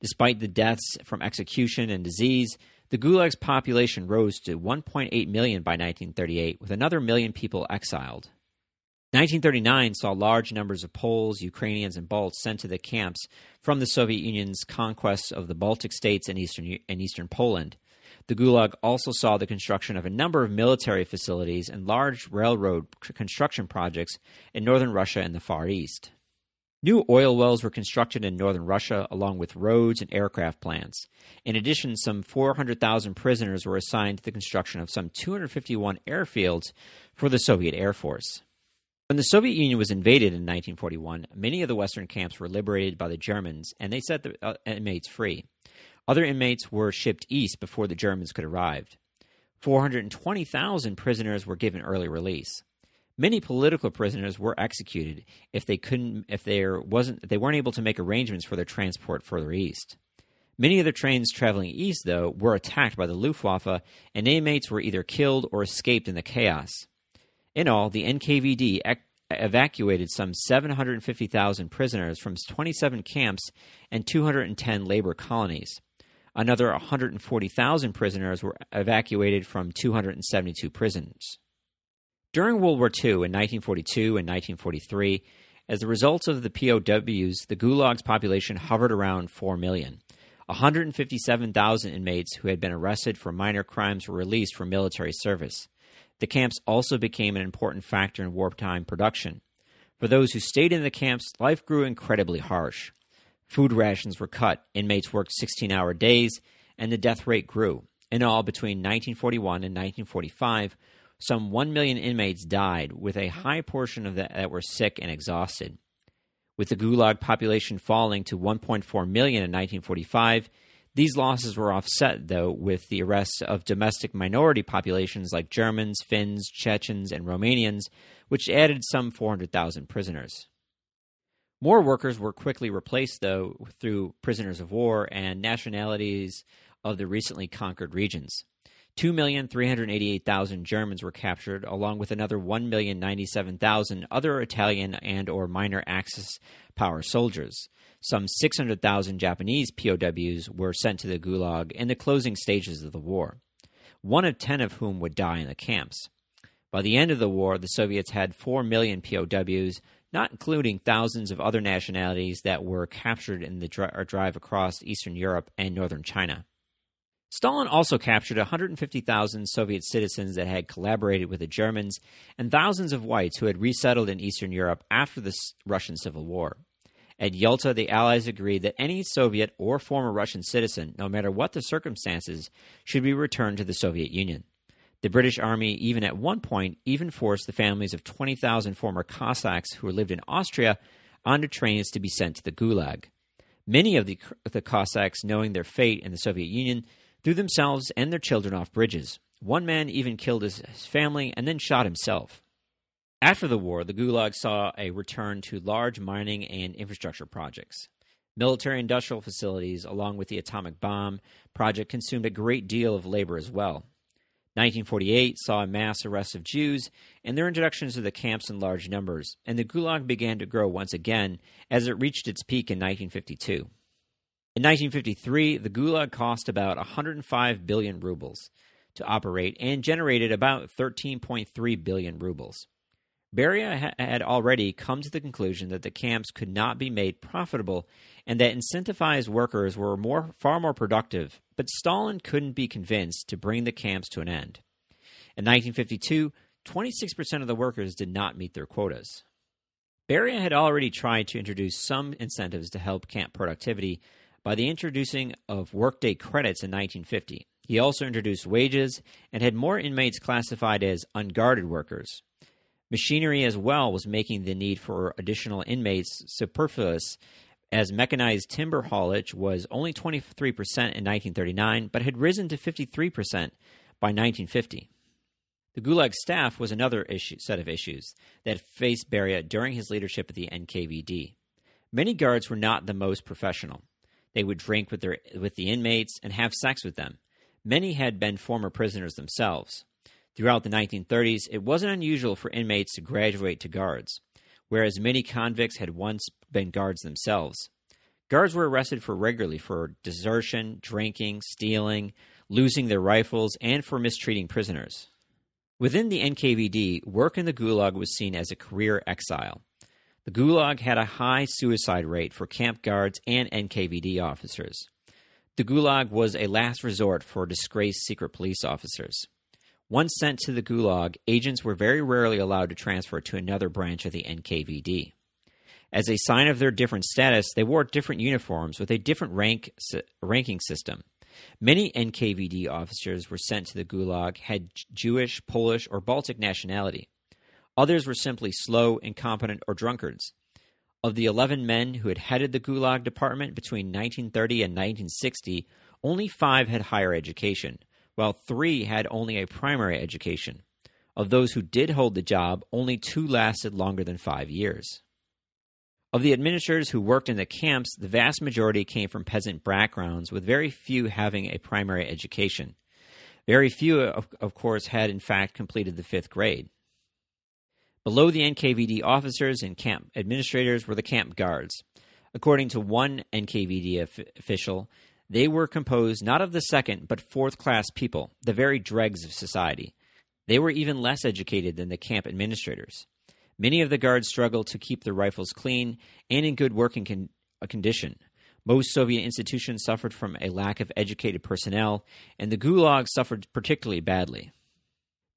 Despite the deaths from execution and disease, the Gulag's population rose to 1.8 million by 1938, with another million people exiled. 1939 saw large numbers of Poles, Ukrainians, and Balts sent to the camps from the Soviet Union's conquests of the Baltic states and eastern, and eastern Poland. The Gulag also saw the construction of a number of military facilities and large railroad construction projects in northern Russia and the Far East. New oil wells were constructed in northern Russia, along with roads and aircraft plants. In addition, some 400,000 prisoners were assigned to the construction of some 251 airfields for the Soviet Air Force. When the Soviet Union was invaded in 1941, many of the Western camps were liberated by the Germans and they set the uh, inmates free. Other inmates were shipped east before the Germans could arrive. 420,000 prisoners were given early release. Many political prisoners were executed if they couldn't if there wasn't they weren't able to make arrangements for their transport further east. Many of the trains traveling east, though, were attacked by the Luftwaffe, and inmates were either killed or escaped in the chaos. In all, the NKVD ec- evacuated some 750,000 prisoners from 27 camps and 210 labor colonies. Another 140,000 prisoners were evacuated from 272 prisons. During World War II in 1942 and 1943, as a result of the POWs, the Gulag's population hovered around 4 million. 157,000 inmates who had been arrested for minor crimes were released for military service. The camps also became an important factor in wartime production. For those who stayed in the camps, life grew incredibly harsh. Food rations were cut, inmates worked 16 hour days, and the death rate grew. In all, between 1941 and 1945, some 1 million inmates died, with a high portion of that were sick and exhausted. With the Gulag population falling to 1.4 million in 1945, these losses were offset, though, with the arrests of domestic minority populations like Germans, Finns, Chechens, and Romanians, which added some 400,000 prisoners. More workers were quickly replaced, though, through prisoners of war and nationalities of the recently conquered regions. 2,388,000 Germans were captured, along with another 1,097,000 other Italian and or minor Axis power soldiers. Some 600,000 Japanese POWs were sent to the Gulag in the closing stages of the war, one of 10 of whom would die in the camps. By the end of the war, the Soviets had 4 million POWs, not including thousands of other nationalities that were captured in the drive across Eastern Europe and northern China. Stalin also captured 150,000 Soviet citizens that had collaborated with the Germans and thousands of whites who had resettled in Eastern Europe after the Russian Civil War. At Yalta, the Allies agreed that any Soviet or former Russian citizen, no matter what the circumstances, should be returned to the Soviet Union. The British Army, even at one point, even forced the families of 20,000 former Cossacks who lived in Austria onto trains to be sent to the Gulag. Many of the, the Cossacks, knowing their fate in the Soviet Union, threw themselves and their children off bridges. One man even killed his, his family and then shot himself. After the war, the Gulag saw a return to large mining and infrastructure projects. Military industrial facilities, along with the atomic bomb project, consumed a great deal of labor as well. 1948 saw a mass arrest of Jews and their introductions to the camps in large numbers, and the Gulag began to grow once again as it reached its peak in 1952. In 1953, the Gulag cost about 105 billion rubles to operate and generated about 13.3 billion rubles. Beria ha- had already come to the conclusion that the camps could not be made profitable and that incentivized workers were more, far more productive, but Stalin couldn't be convinced to bring the camps to an end. In 1952, 26% of the workers did not meet their quotas. Beria had already tried to introduce some incentives to help camp productivity by the introducing of workday credits in 1950. He also introduced wages and had more inmates classified as unguarded workers. Machinery as well was making the need for additional inmates superfluous, as mechanized timber haulage was only 23% in 1939, but had risen to 53% by 1950. The Gulag staff was another issue, set of issues that faced Beria during his leadership at the NKVD. Many guards were not the most professional. They would drink with, their, with the inmates and have sex with them. Many had been former prisoners themselves. Throughout the 1930s, it wasn't unusual for inmates to graduate to guards, whereas many convicts had once been guards themselves. Guards were arrested for regularly for desertion, drinking, stealing, losing their rifles, and for mistreating prisoners. Within the NKVD, work in the Gulag was seen as a career exile. The Gulag had a high suicide rate for camp guards and NKVD officers. The Gulag was a last resort for disgraced secret police officers. Once sent to the Gulag, agents were very rarely allowed to transfer to another branch of the NKVD. As a sign of their different status, they wore different uniforms with a different rank ranking system. Many NKVD officers were sent to the Gulag had Jewish, Polish, or Baltic nationality. Others were simply slow, incompetent, or drunkards. Of the 11 men who had headed the Gulag department between 1930 and 1960, only five had higher education, while three had only a primary education. Of those who did hold the job, only two lasted longer than five years. Of the administrators who worked in the camps, the vast majority came from peasant backgrounds, with very few having a primary education. Very few, of, of course, had in fact completed the fifth grade. Below the NKVD officers and camp administrators were the camp guards. According to one NKVD official, they were composed not of the second but fourth class people, the very dregs of society. They were even less educated than the camp administrators. Many of the guards struggled to keep their rifles clean and in good working con- uh, condition. Most Soviet institutions suffered from a lack of educated personnel, and the Gulag suffered particularly badly.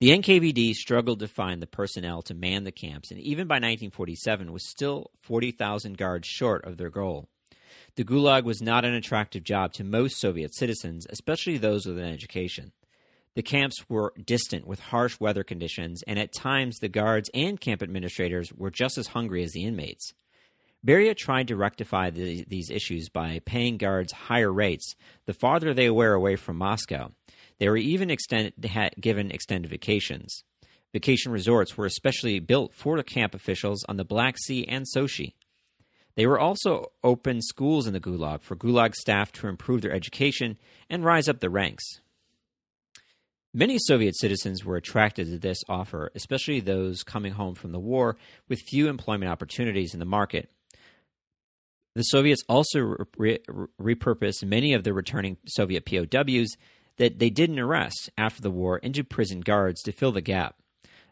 The NKVD struggled to find the personnel to man the camps, and even by 1947 was still 40,000 guards short of their goal. The Gulag was not an attractive job to most Soviet citizens, especially those with an education. The camps were distant with harsh weather conditions, and at times the guards and camp administrators were just as hungry as the inmates. Beria tried to rectify the, these issues by paying guards higher rates the farther they were away from Moscow, they were even given extended vacations. Vacation resorts were especially built for the camp officials on the Black Sea and Sochi. They were also open schools in the Gulag for Gulag staff to improve their education and rise up the ranks. Many Soviet citizens were attracted to this offer, especially those coming home from the war with few employment opportunities in the market. The Soviets also re- repurposed many of the returning Soviet POWs that they didn't arrest after the war into prison guards to fill the gap.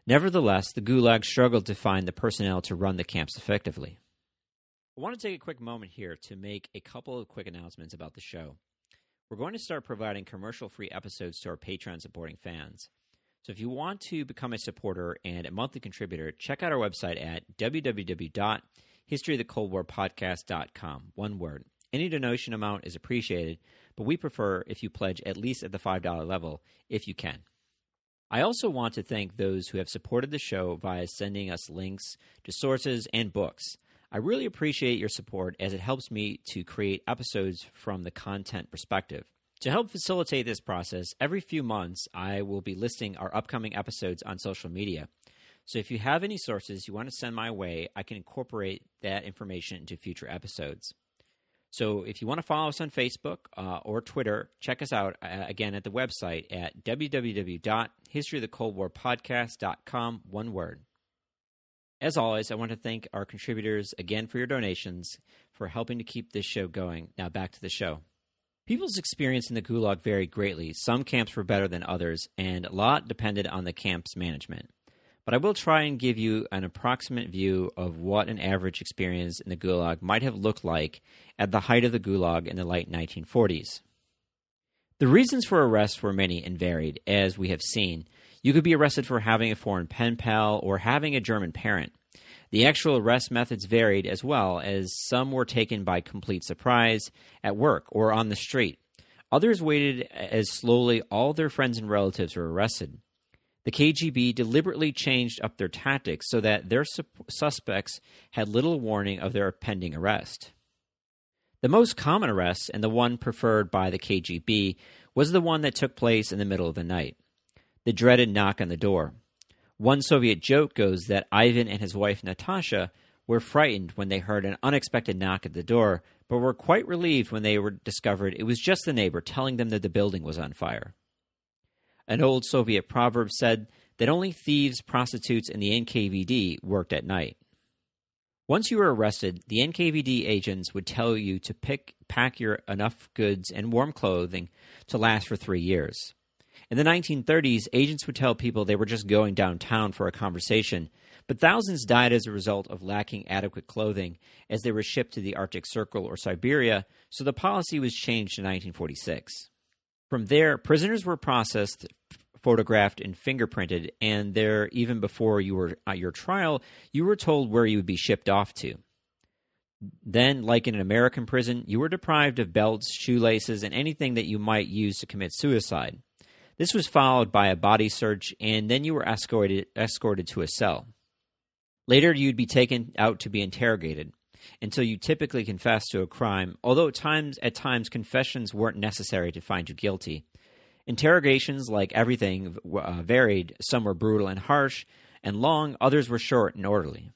Nevertheless, the Gulag struggled to find the personnel to run the camps effectively. I want to take a quick moment here to make a couple of quick announcements about the show. We're going to start providing commercial free episodes to our Patreon supporting fans. So if you want to become a supporter and a monthly contributor, check out our website at www.historyofthecoldwarpodcast.com. One word. Any donation amount is appreciated, but we prefer if you pledge at least at the $5 level if you can. I also want to thank those who have supported the show via sending us links to sources and books. I really appreciate your support as it helps me to create episodes from the content perspective. To help facilitate this process, every few months I will be listing our upcoming episodes on social media. So if you have any sources you want to send my way, I can incorporate that information into future episodes. So if you want to follow us on Facebook uh, or Twitter, check us out uh, again at the website at www.historyofthecoldwarpodcast.com, one word. As always, I want to thank our contributors again for your donations for helping to keep this show going. Now back to the show. People's experience in the Gulag varied greatly. Some camps were better than others, and a lot depended on the camp's management but I will try and give you an approximate view of what an average experience in the Gulag might have looked like at the height of the Gulag in the late 1940s. The reasons for arrest were many and varied, as we have seen. You could be arrested for having a foreign pen pal or having a German parent. The actual arrest methods varied as well, as some were taken by complete surprise at work or on the street. Others waited as slowly all their friends and relatives were arrested the KGB deliberately changed up their tactics so that their su- suspects had little warning of their pending arrest. The most common arrest, and the one preferred by the KGB, was the one that took place in the middle of the night the dreaded knock on the door. One Soviet joke goes that Ivan and his wife Natasha were frightened when they heard an unexpected knock at the door, but were quite relieved when they were discovered it was just the neighbor telling them that the building was on fire. An old Soviet proverb said that only thieves, prostitutes, and the NKVD worked at night. Once you were arrested, the NKVD agents would tell you to pick, pack your enough goods and warm clothing to last for three years. In the 1930s, agents would tell people they were just going downtown for a conversation, but thousands died as a result of lacking adequate clothing as they were shipped to the Arctic Circle or Siberia, so the policy was changed in 1946. From there, prisoners were processed, photographed, and fingerprinted, and there, even before you were at your trial, you were told where you would be shipped off to. Then, like in an American prison, you were deprived of belts, shoelaces, and anything that you might use to commit suicide. This was followed by a body search, and then you were escorted, escorted to a cell. Later, you'd be taken out to be interrogated until you typically confessed to a crime, although at times, at times confessions weren't necessary to find you guilty. Interrogations, like everything, uh, varied. Some were brutal and harsh and long, others were short and orderly.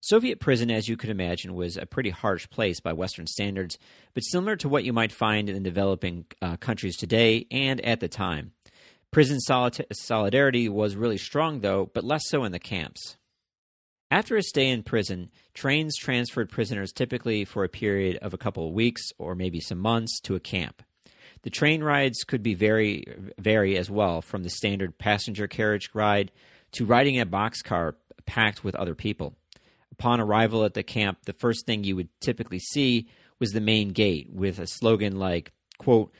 Soviet prison, as you could imagine, was a pretty harsh place by Western standards, but similar to what you might find in developing uh, countries today and at the time. Prison solidarity was really strong, though, but less so in the camps. After a stay in prison, trains transferred prisoners typically for a period of a couple of weeks or maybe some months to a camp. The train rides could be very vary as well, from the standard passenger carriage ride to riding a boxcar packed with other people. Upon arrival at the camp, the first thing you would typically see was the main gate with a slogan like, quote,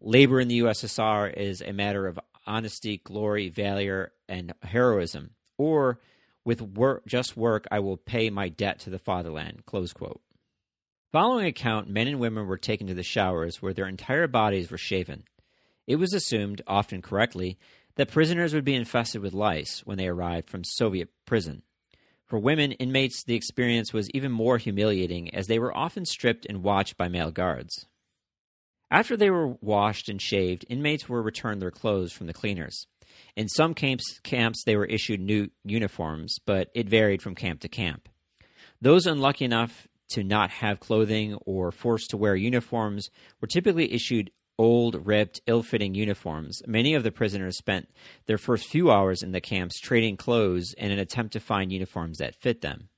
labor in the USSR is a matter of honesty, glory, valor, and heroism, or with work, just work, I will pay my debt to the fatherland, close quote. Following account, men and women were taken to the showers where their entire bodies were shaven. It was assumed, often correctly, that prisoners would be infested with lice when they arrived from Soviet prison. For women inmates, the experience was even more humiliating as they were often stripped and watched by male guards. After they were washed and shaved, inmates were returned their clothes from the cleaners. In some camps, camps they were issued new uniforms, but it varied from camp to camp. Those unlucky enough to not have clothing or forced to wear uniforms were typically issued old, ripped, ill fitting uniforms. Many of the prisoners spent their first few hours in the camps trading clothes in an attempt to find uniforms that fit them.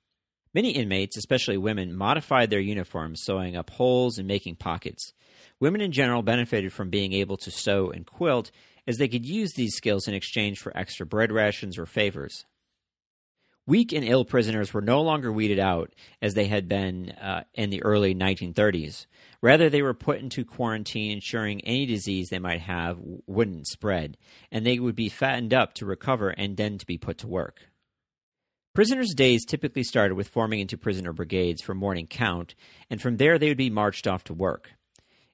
Many inmates, especially women, modified their uniforms, sewing up holes and making pockets. Women in general benefited from being able to sew and quilt, as they could use these skills in exchange for extra bread rations or favors. Weak and ill prisoners were no longer weeded out as they had been uh, in the early 1930s. Rather, they were put into quarantine, ensuring any disease they might have wouldn't spread, and they would be fattened up to recover and then to be put to work. Prisoners' days typically started with forming into prisoner brigades for morning count, and from there they would be marched off to work.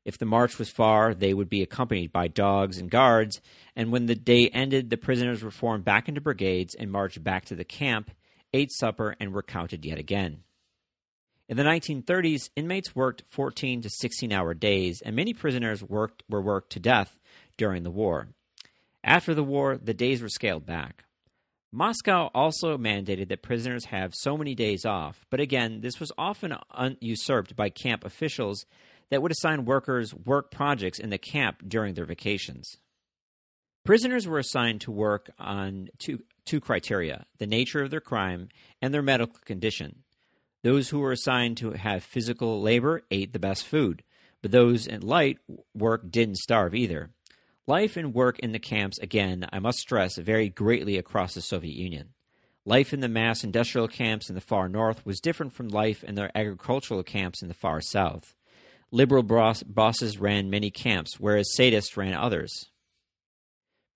If the march was far, they would be accompanied by dogs and guards, and when the day ended, the prisoners were formed back into brigades and marched back to the camp ate supper, and were counted yet again. In the 1930s, inmates worked 14 to 16 hour days, and many prisoners worked, were worked to death during the war. After the war, the days were scaled back. Moscow also mandated that prisoners have so many days off, but again, this was often un- usurped by camp officials that would assign workers work projects in the camp during their vacations. Prisoners were assigned to work on two, two criteria the nature of their crime and their medical condition. Those who were assigned to have physical labor ate the best food, but those in light work didn't starve either. Life and work in the camps, again, I must stress, varied greatly across the Soviet Union. Life in the mass industrial camps in the far north was different from life in the agricultural camps in the far south. Liberal boss- bosses ran many camps, whereas sadists ran others.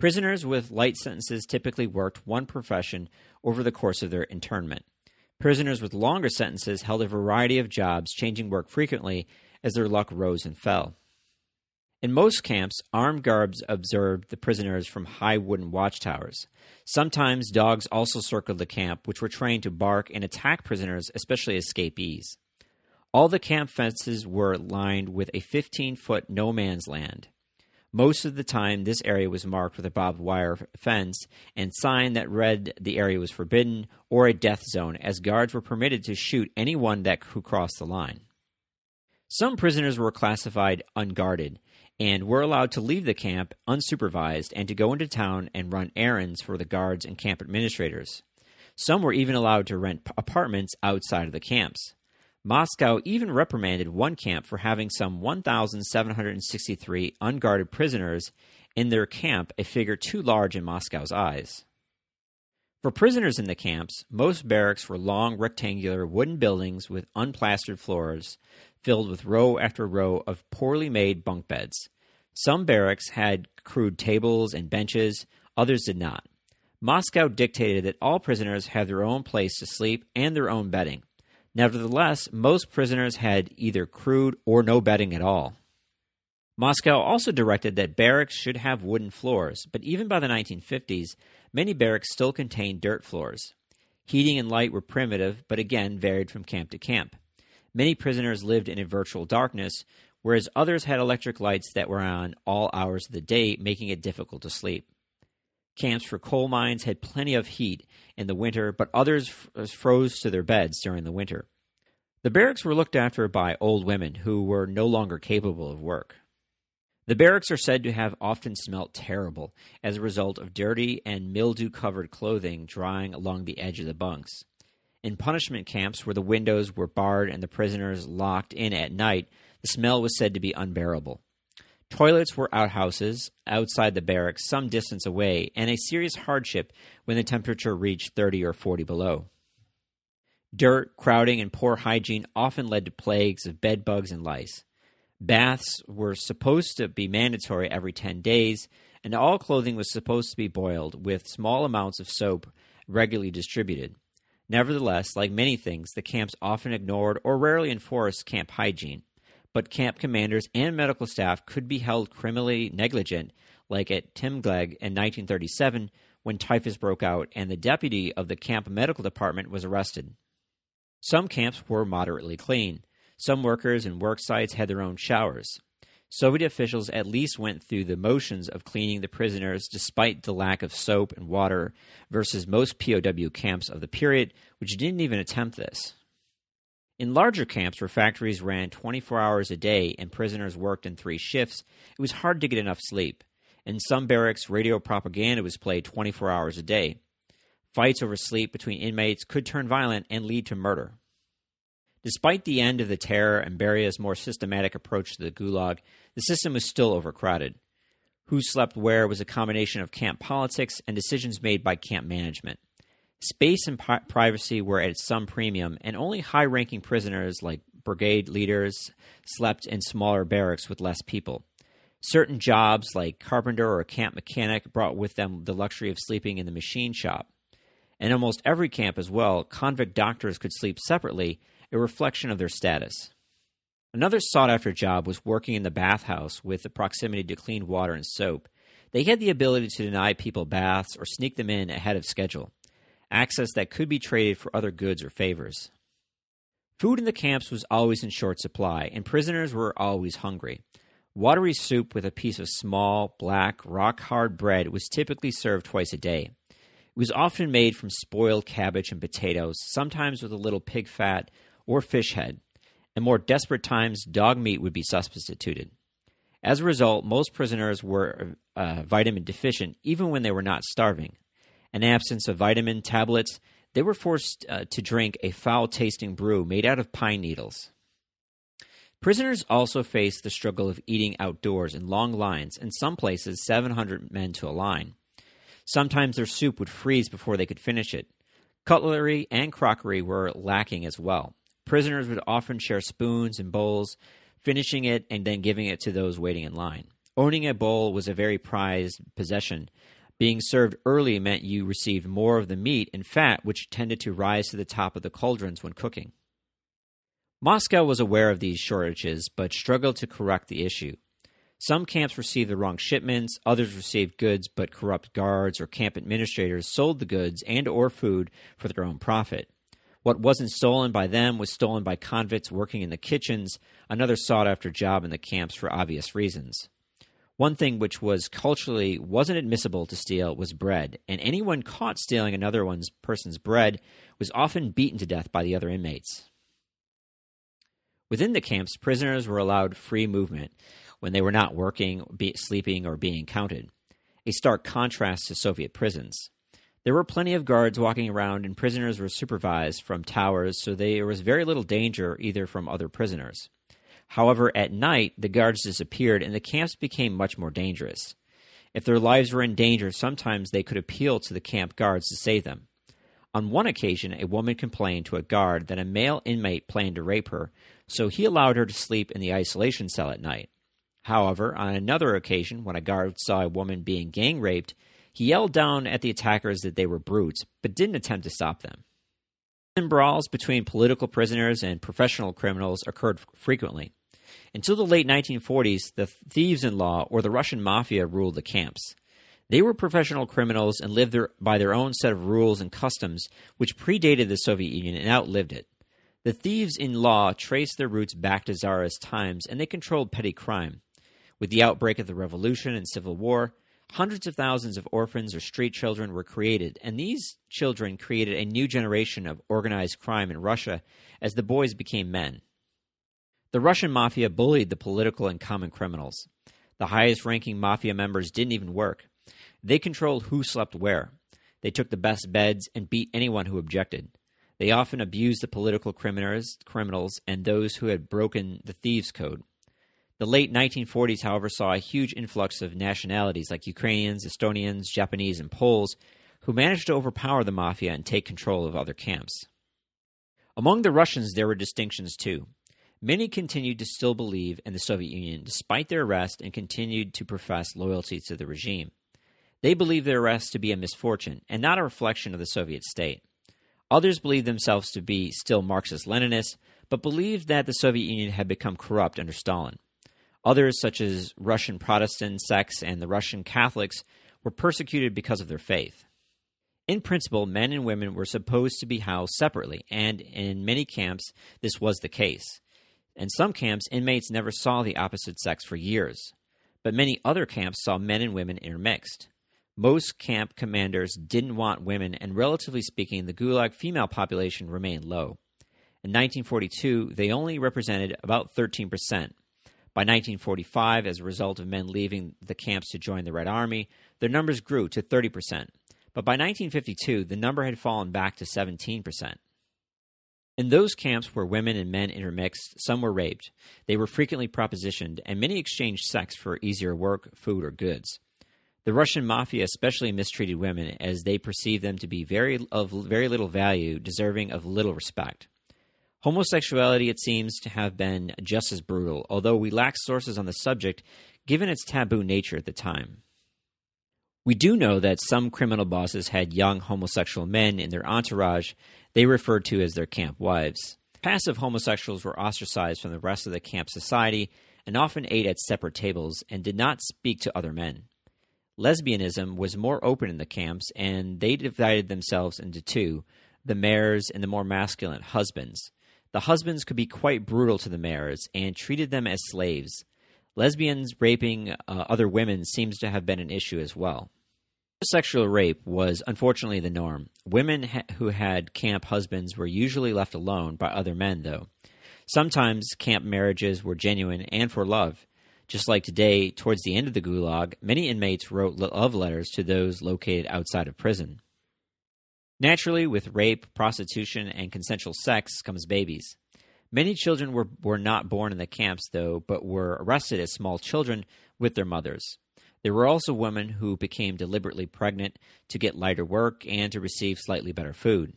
Prisoners with light sentences typically worked one profession over the course of their internment. Prisoners with longer sentences held a variety of jobs, changing work frequently as their luck rose and fell. In most camps, armed guards observed the prisoners from high wooden watchtowers. Sometimes dogs also circled the camp, which were trained to bark and attack prisoners, especially escapees. All the camp fences were lined with a 15 foot no man's land. Most of the time, this area was marked with a barbed wire fence and sign that read the area was forbidden or a death zone, as guards were permitted to shoot anyone that who crossed the line. Some prisoners were classified unguarded and were allowed to leave the camp unsupervised and to go into town and run errands for the guards and camp administrators. Some were even allowed to rent apartments outside of the camps. Moscow even reprimanded one camp for having some 1,763 unguarded prisoners in their camp, a figure too large in Moscow's eyes. For prisoners in the camps, most barracks were long rectangular wooden buildings with unplastered floors filled with row after row of poorly made bunk beds. Some barracks had crude tables and benches, others did not. Moscow dictated that all prisoners have their own place to sleep and their own bedding. Nevertheless, most prisoners had either crude or no bedding at all. Moscow also directed that barracks should have wooden floors, but even by the 1950s, many barracks still contained dirt floors. Heating and light were primitive, but again varied from camp to camp. Many prisoners lived in a virtual darkness, whereas others had electric lights that were on all hours of the day, making it difficult to sleep. Camps for coal mines had plenty of heat in the winter, but others f- uh, froze to their beds during the winter. The barracks were looked after by old women who were no longer capable of work. The barracks are said to have often smelt terrible as a result of dirty and mildew covered clothing drying along the edge of the bunks. In punishment camps where the windows were barred and the prisoners locked in at night, the smell was said to be unbearable. Toilets were outhouses outside the barracks some distance away, and a serious hardship when the temperature reached 30 or 40 below. Dirt, crowding, and poor hygiene often led to plagues of bed bugs and lice. Baths were supposed to be mandatory every 10 days, and all clothing was supposed to be boiled with small amounts of soap regularly distributed. Nevertheless, like many things, the camps often ignored or rarely enforced camp hygiene but camp commanders and medical staff could be held criminally negligent, like at Timgleg in 1937 when typhus broke out and the deputy of the camp medical department was arrested. Some camps were moderately clean. Some workers and work sites had their own showers. Soviet officials at least went through the motions of cleaning the prisoners despite the lack of soap and water versus most POW camps of the period, which didn't even attempt this. In larger camps where factories ran 24 hours a day and prisoners worked in three shifts, it was hard to get enough sleep. In some barracks, radio propaganda was played 24 hours a day. Fights over sleep between inmates could turn violent and lead to murder. Despite the end of the terror and Beria's more systematic approach to the Gulag, the system was still overcrowded. Who slept where was a combination of camp politics and decisions made by camp management. Space and pri- privacy were at some premium, and only high ranking prisoners like brigade leaders slept in smaller barracks with less people. Certain jobs, like carpenter or camp mechanic, brought with them the luxury of sleeping in the machine shop. In almost every camp as well, convict doctors could sleep separately, a reflection of their status. Another sought after job was working in the bathhouse with the proximity to clean water and soap. They had the ability to deny people baths or sneak them in ahead of schedule access that could be traded for other goods or favors. Food in the camps was always in short supply, and prisoners were always hungry. Watery soup with a piece of small, black, rock hard bread was typically served twice a day. It was often made from spoiled cabbage and potatoes, sometimes with a little pig fat or fish head. In more desperate times, dog meat would be substituted. As a result, most prisoners were uh, vitamin deficient even when they were not starving an absence of vitamin tablets, they were forced uh, to drink a foul tasting brew made out of pine needles. Prisoners also faced the struggle of eating outdoors in long lines, in some places 700 men to a line. Sometimes their soup would freeze before they could finish it. Cutlery and crockery were lacking as well. Prisoners would often share spoons and bowls, finishing it and then giving it to those waiting in line. Owning a bowl was a very prized possession, being served early meant you received more of the meat and fat, which tended to rise to the top of the cauldrons when cooking. Moscow was aware of these shortages, but struggled to correct the issue. Some camps received the wrong shipments, others received goods, but corrupt guards or camp administrators sold the goods and or food for their own profit. What wasn't stolen by them was stolen by convicts working in the kitchens, another sought after job in the camps for obvious reasons. One thing which was culturally wasn't admissible to steal was bread, and anyone caught stealing another one's person's bread was often beaten to death by the other inmates. Within the camps, prisoners were allowed free movement when they were not working, be, sleeping, or being counted, a stark contrast to Soviet prisons. There were plenty of guards walking around, and prisoners were supervised from towers, so there was very little danger either from other prisoners. However, at night, the guards disappeared and the camps became much more dangerous. If their lives were in danger, sometimes they could appeal to the camp guards to save them. On one occasion, a woman complained to a guard that a male inmate planned to rape her, so he allowed her to sleep in the isolation cell at night. However, on another occasion, when a guard saw a woman being gang raped, he yelled down at the attackers that they were brutes, but didn't attempt to stop them. Brawls between political prisoners and professional criminals occurred frequently. Until the late 1940s, the thieves in law, or the Russian mafia, ruled the camps. They were professional criminals and lived their, by their own set of rules and customs, which predated the Soviet Union and outlived it. The thieves in law traced their roots back to Tsarist times, and they controlled petty crime. With the outbreak of the Revolution and Civil War, hundreds of thousands of orphans or street children were created, and these children created a new generation of organized crime in Russia as the boys became men. The Russian mafia bullied the political and common criminals. The highest ranking mafia members didn't even work. They controlled who slept where. They took the best beds and beat anyone who objected. They often abused the political criminals, criminals and those who had broken the thieves' code. The late 1940s, however, saw a huge influx of nationalities like Ukrainians, Estonians, Japanese, and Poles who managed to overpower the mafia and take control of other camps. Among the Russians, there were distinctions too. Many continued to still believe in the Soviet Union despite their arrest and continued to profess loyalty to the regime. They believed their arrest to be a misfortune and not a reflection of the Soviet state. Others believed themselves to be still Marxist Leninists, but believed that the Soviet Union had become corrupt under Stalin. Others, such as Russian Protestant sects and the Russian Catholics, were persecuted because of their faith. In principle, men and women were supposed to be housed separately, and in many camps, this was the case. In some camps, inmates never saw the opposite sex for years, but many other camps saw men and women intermixed. Most camp commanders didn't want women, and relatively speaking, the Gulag female population remained low. In 1942, they only represented about 13%. By 1945, as a result of men leaving the camps to join the Red Army, their numbers grew to 30%. But by 1952, the number had fallen back to 17%. In those camps where women and men intermixed, some were raped. They were frequently propositioned, and many exchanged sex for easier work, food, or goods. The Russian mafia especially mistreated women as they perceived them to be very of very little value, deserving of little respect. Homosexuality, it seems to have been just as brutal, although we lack sources on the subject given its taboo nature at the time. We do know that some criminal bosses had young homosexual men in their entourage they referred to as their camp wives. Passive homosexuals were ostracized from the rest of the camp society and often ate at separate tables and did not speak to other men lesbianism was more open in the camps, and they divided themselves into two the mares and the more masculine husbands. The husbands could be quite brutal to the mares and treated them as slaves. Lesbians raping uh, other women seems to have been an issue as well. Sexual rape was unfortunately the norm. Women ha- who had camp husbands were usually left alone by other men, though. Sometimes camp marriages were genuine and for love. Just like today, towards the end of the Gulag, many inmates wrote love letters to those located outside of prison. Naturally, with rape, prostitution, and consensual sex comes babies. Many children were, were not born in the camps, though, but were arrested as small children with their mothers. There were also women who became deliberately pregnant to get lighter work and to receive slightly better food.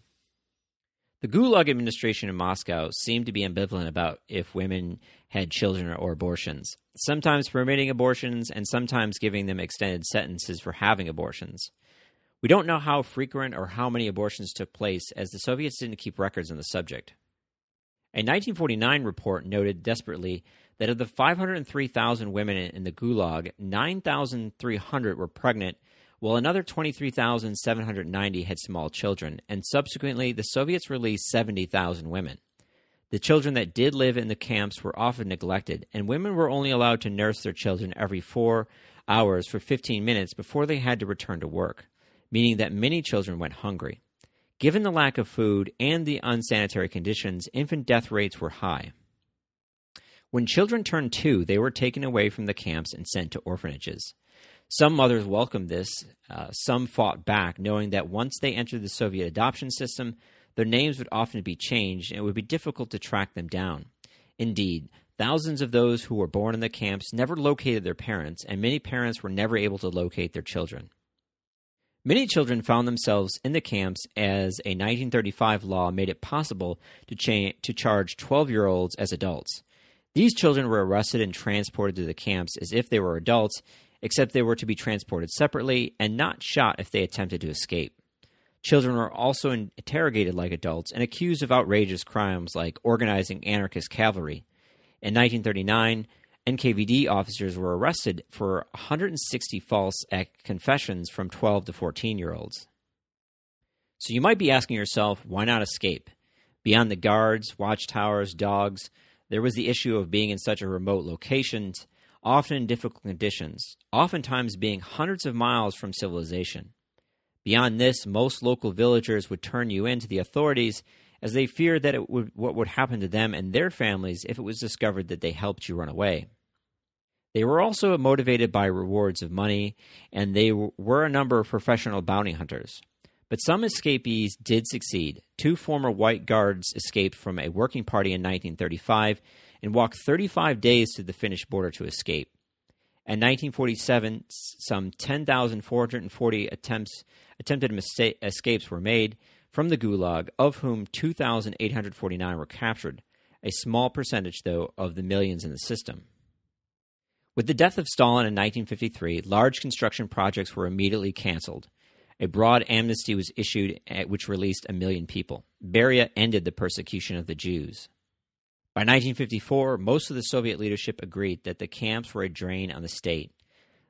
The Gulag administration in Moscow seemed to be ambivalent about if women had children or abortions, sometimes permitting abortions and sometimes giving them extended sentences for having abortions. We don't know how frequent or how many abortions took place, as the Soviets didn't keep records on the subject. A 1949 report noted desperately that of the 503,000 women in the Gulag, 9,300 were pregnant while another 23,790 had small children, and subsequently the Soviets released 70,000 women. The children that did live in the camps were often neglected, and women were only allowed to nurse their children every four hours for 15 minutes before they had to return to work, meaning that many children went hungry. Given the lack of food and the unsanitary conditions, infant death rates were high. When children turned two, they were taken away from the camps and sent to orphanages. Some mothers welcomed this, uh, some fought back, knowing that once they entered the Soviet adoption system, their names would often be changed and it would be difficult to track them down. Indeed, thousands of those who were born in the camps never located their parents, and many parents were never able to locate their children. Many children found themselves in the camps as a 1935 law made it possible to, cha- to charge 12 year olds as adults. These children were arrested and transported to the camps as if they were adults except they were to be transported separately and not shot if they attempted to escape. Children were also interrogated like adults and accused of outrageous crimes like organizing anarchist cavalry. In 1939, NKVD officers were arrested for 160 false confessions from 12 to 14 year olds. So you might be asking yourself, why not escape? Beyond the guards, watchtowers, dogs, there was the issue of being in such a remote location, often in difficult conditions, oftentimes being hundreds of miles from civilization. Beyond this, most local villagers would turn you in to the authorities as they feared that it would, what would happen to them and their families if it was discovered that they helped you run away. They were also motivated by rewards of money, and they were a number of professional bounty hunters. But some escapees did succeed. Two former white guards escaped from a working party in 1935 and walked 35 days to the Finnish border to escape. In 1947, some 10,440 attempts, attempted mistake, escapes were made from the Gulag, of whom 2,849 were captured, a small percentage, though, of the millions in the system. With the death of Stalin in 1953, large construction projects were immediately canceled. A broad amnesty was issued, eh, which released a million people. Beria ended the persecution of the Jews. By 1954, most of the Soviet leadership agreed that the camps were a drain on the state.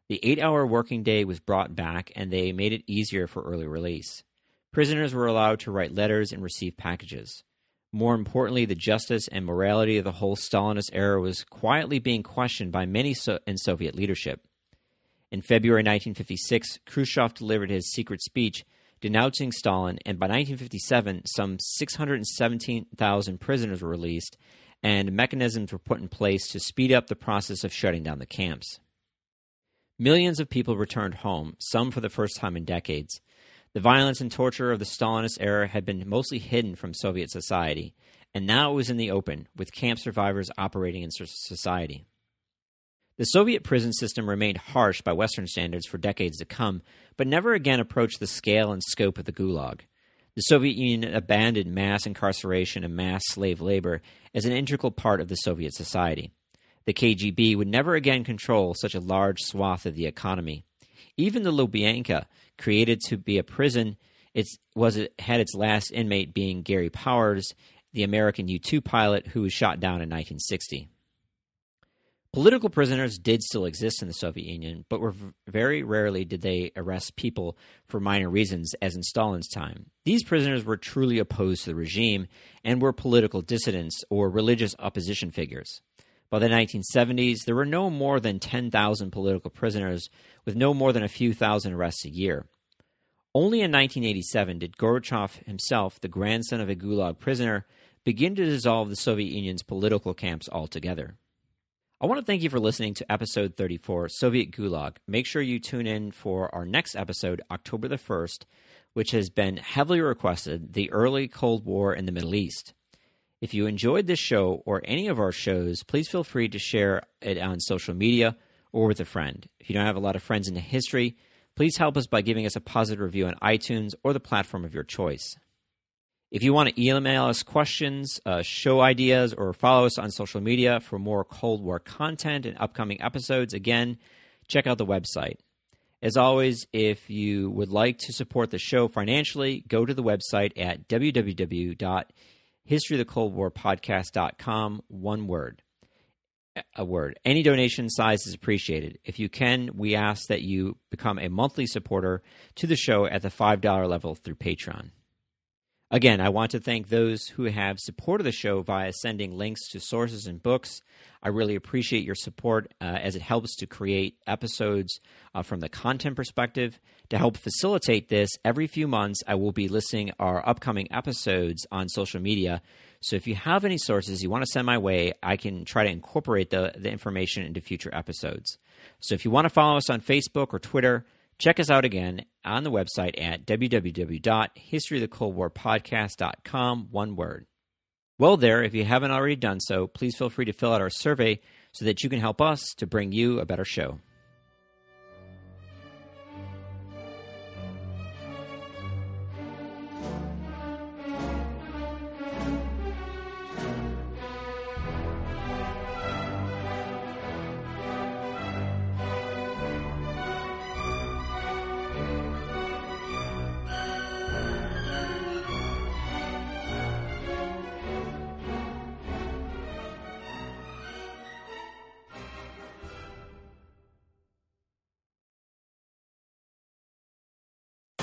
The eight hour working day was brought back, and they made it easier for early release. Prisoners were allowed to write letters and receive packages. More importantly, the justice and morality of the whole Stalinist era was quietly being questioned by many so- in Soviet leadership. In February 1956, Khrushchev delivered his secret speech denouncing Stalin, and by 1957, some 617,000 prisoners were released, and mechanisms were put in place to speed up the process of shutting down the camps. Millions of people returned home, some for the first time in decades. The violence and torture of the Stalinist era had been mostly hidden from Soviet society, and now it was in the open, with camp survivors operating in society. The Soviet prison system remained harsh by Western standards for decades to come, but never again approached the scale and scope of the Gulag. The Soviet Union abandoned mass incarceration and mass slave labor as an integral part of the Soviet society. The KGB would never again control such a large swath of the economy. Even the Lubyanka, created to be a prison, it was it had its last inmate being Gary Powers, the American U 2 pilot who was shot down in 1960. Political prisoners did still exist in the Soviet Union, but were very rarely did they arrest people for minor reasons, as in Stalin's time. These prisoners were truly opposed to the regime and were political dissidents or religious opposition figures. By the 1970s, there were no more than 10,000 political prisoners, with no more than a few thousand arrests a year. Only in 1987 did Gorbachev himself, the grandson of a Gulag prisoner, begin to dissolve the Soviet Union's political camps altogether. I want to thank you for listening to episode 34, Soviet Gulag. Make sure you tune in for our next episode, October the 1st, which has been heavily requested The Early Cold War in the Middle East. If you enjoyed this show or any of our shows, please feel free to share it on social media or with a friend. If you don't have a lot of friends in the history, please help us by giving us a positive review on iTunes or the platform of your choice. If you want to email us questions, uh, show ideas, or follow us on social media for more Cold War content and upcoming episodes, again, check out the website. As always, if you would like to support the show financially, go to the website at www historyofthecoldwarpodcast.com, one word. A word. Any donation size is appreciated. If you can, we ask that you become a monthly supporter to the show at the $5 level through Patreon. Again, I want to thank those who have supported the show via sending links to sources and books. I really appreciate your support uh, as it helps to create episodes uh, from the content perspective. To help facilitate this, every few months I will be listing our upcoming episodes on social media. So if you have any sources you want to send my way, I can try to incorporate the, the information into future episodes. So if you want to follow us on Facebook or Twitter, Check us out again on the website at www.historyofthecoldwarpodcast.com, one word. Well, there, if you haven't already done so, please feel free to fill out our survey so that you can help us to bring you a better show.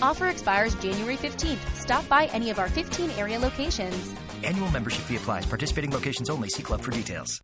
Offer expires January 15th. Stop by any of our 15 area locations. Annual membership fee applies. Participating locations only. See club for details.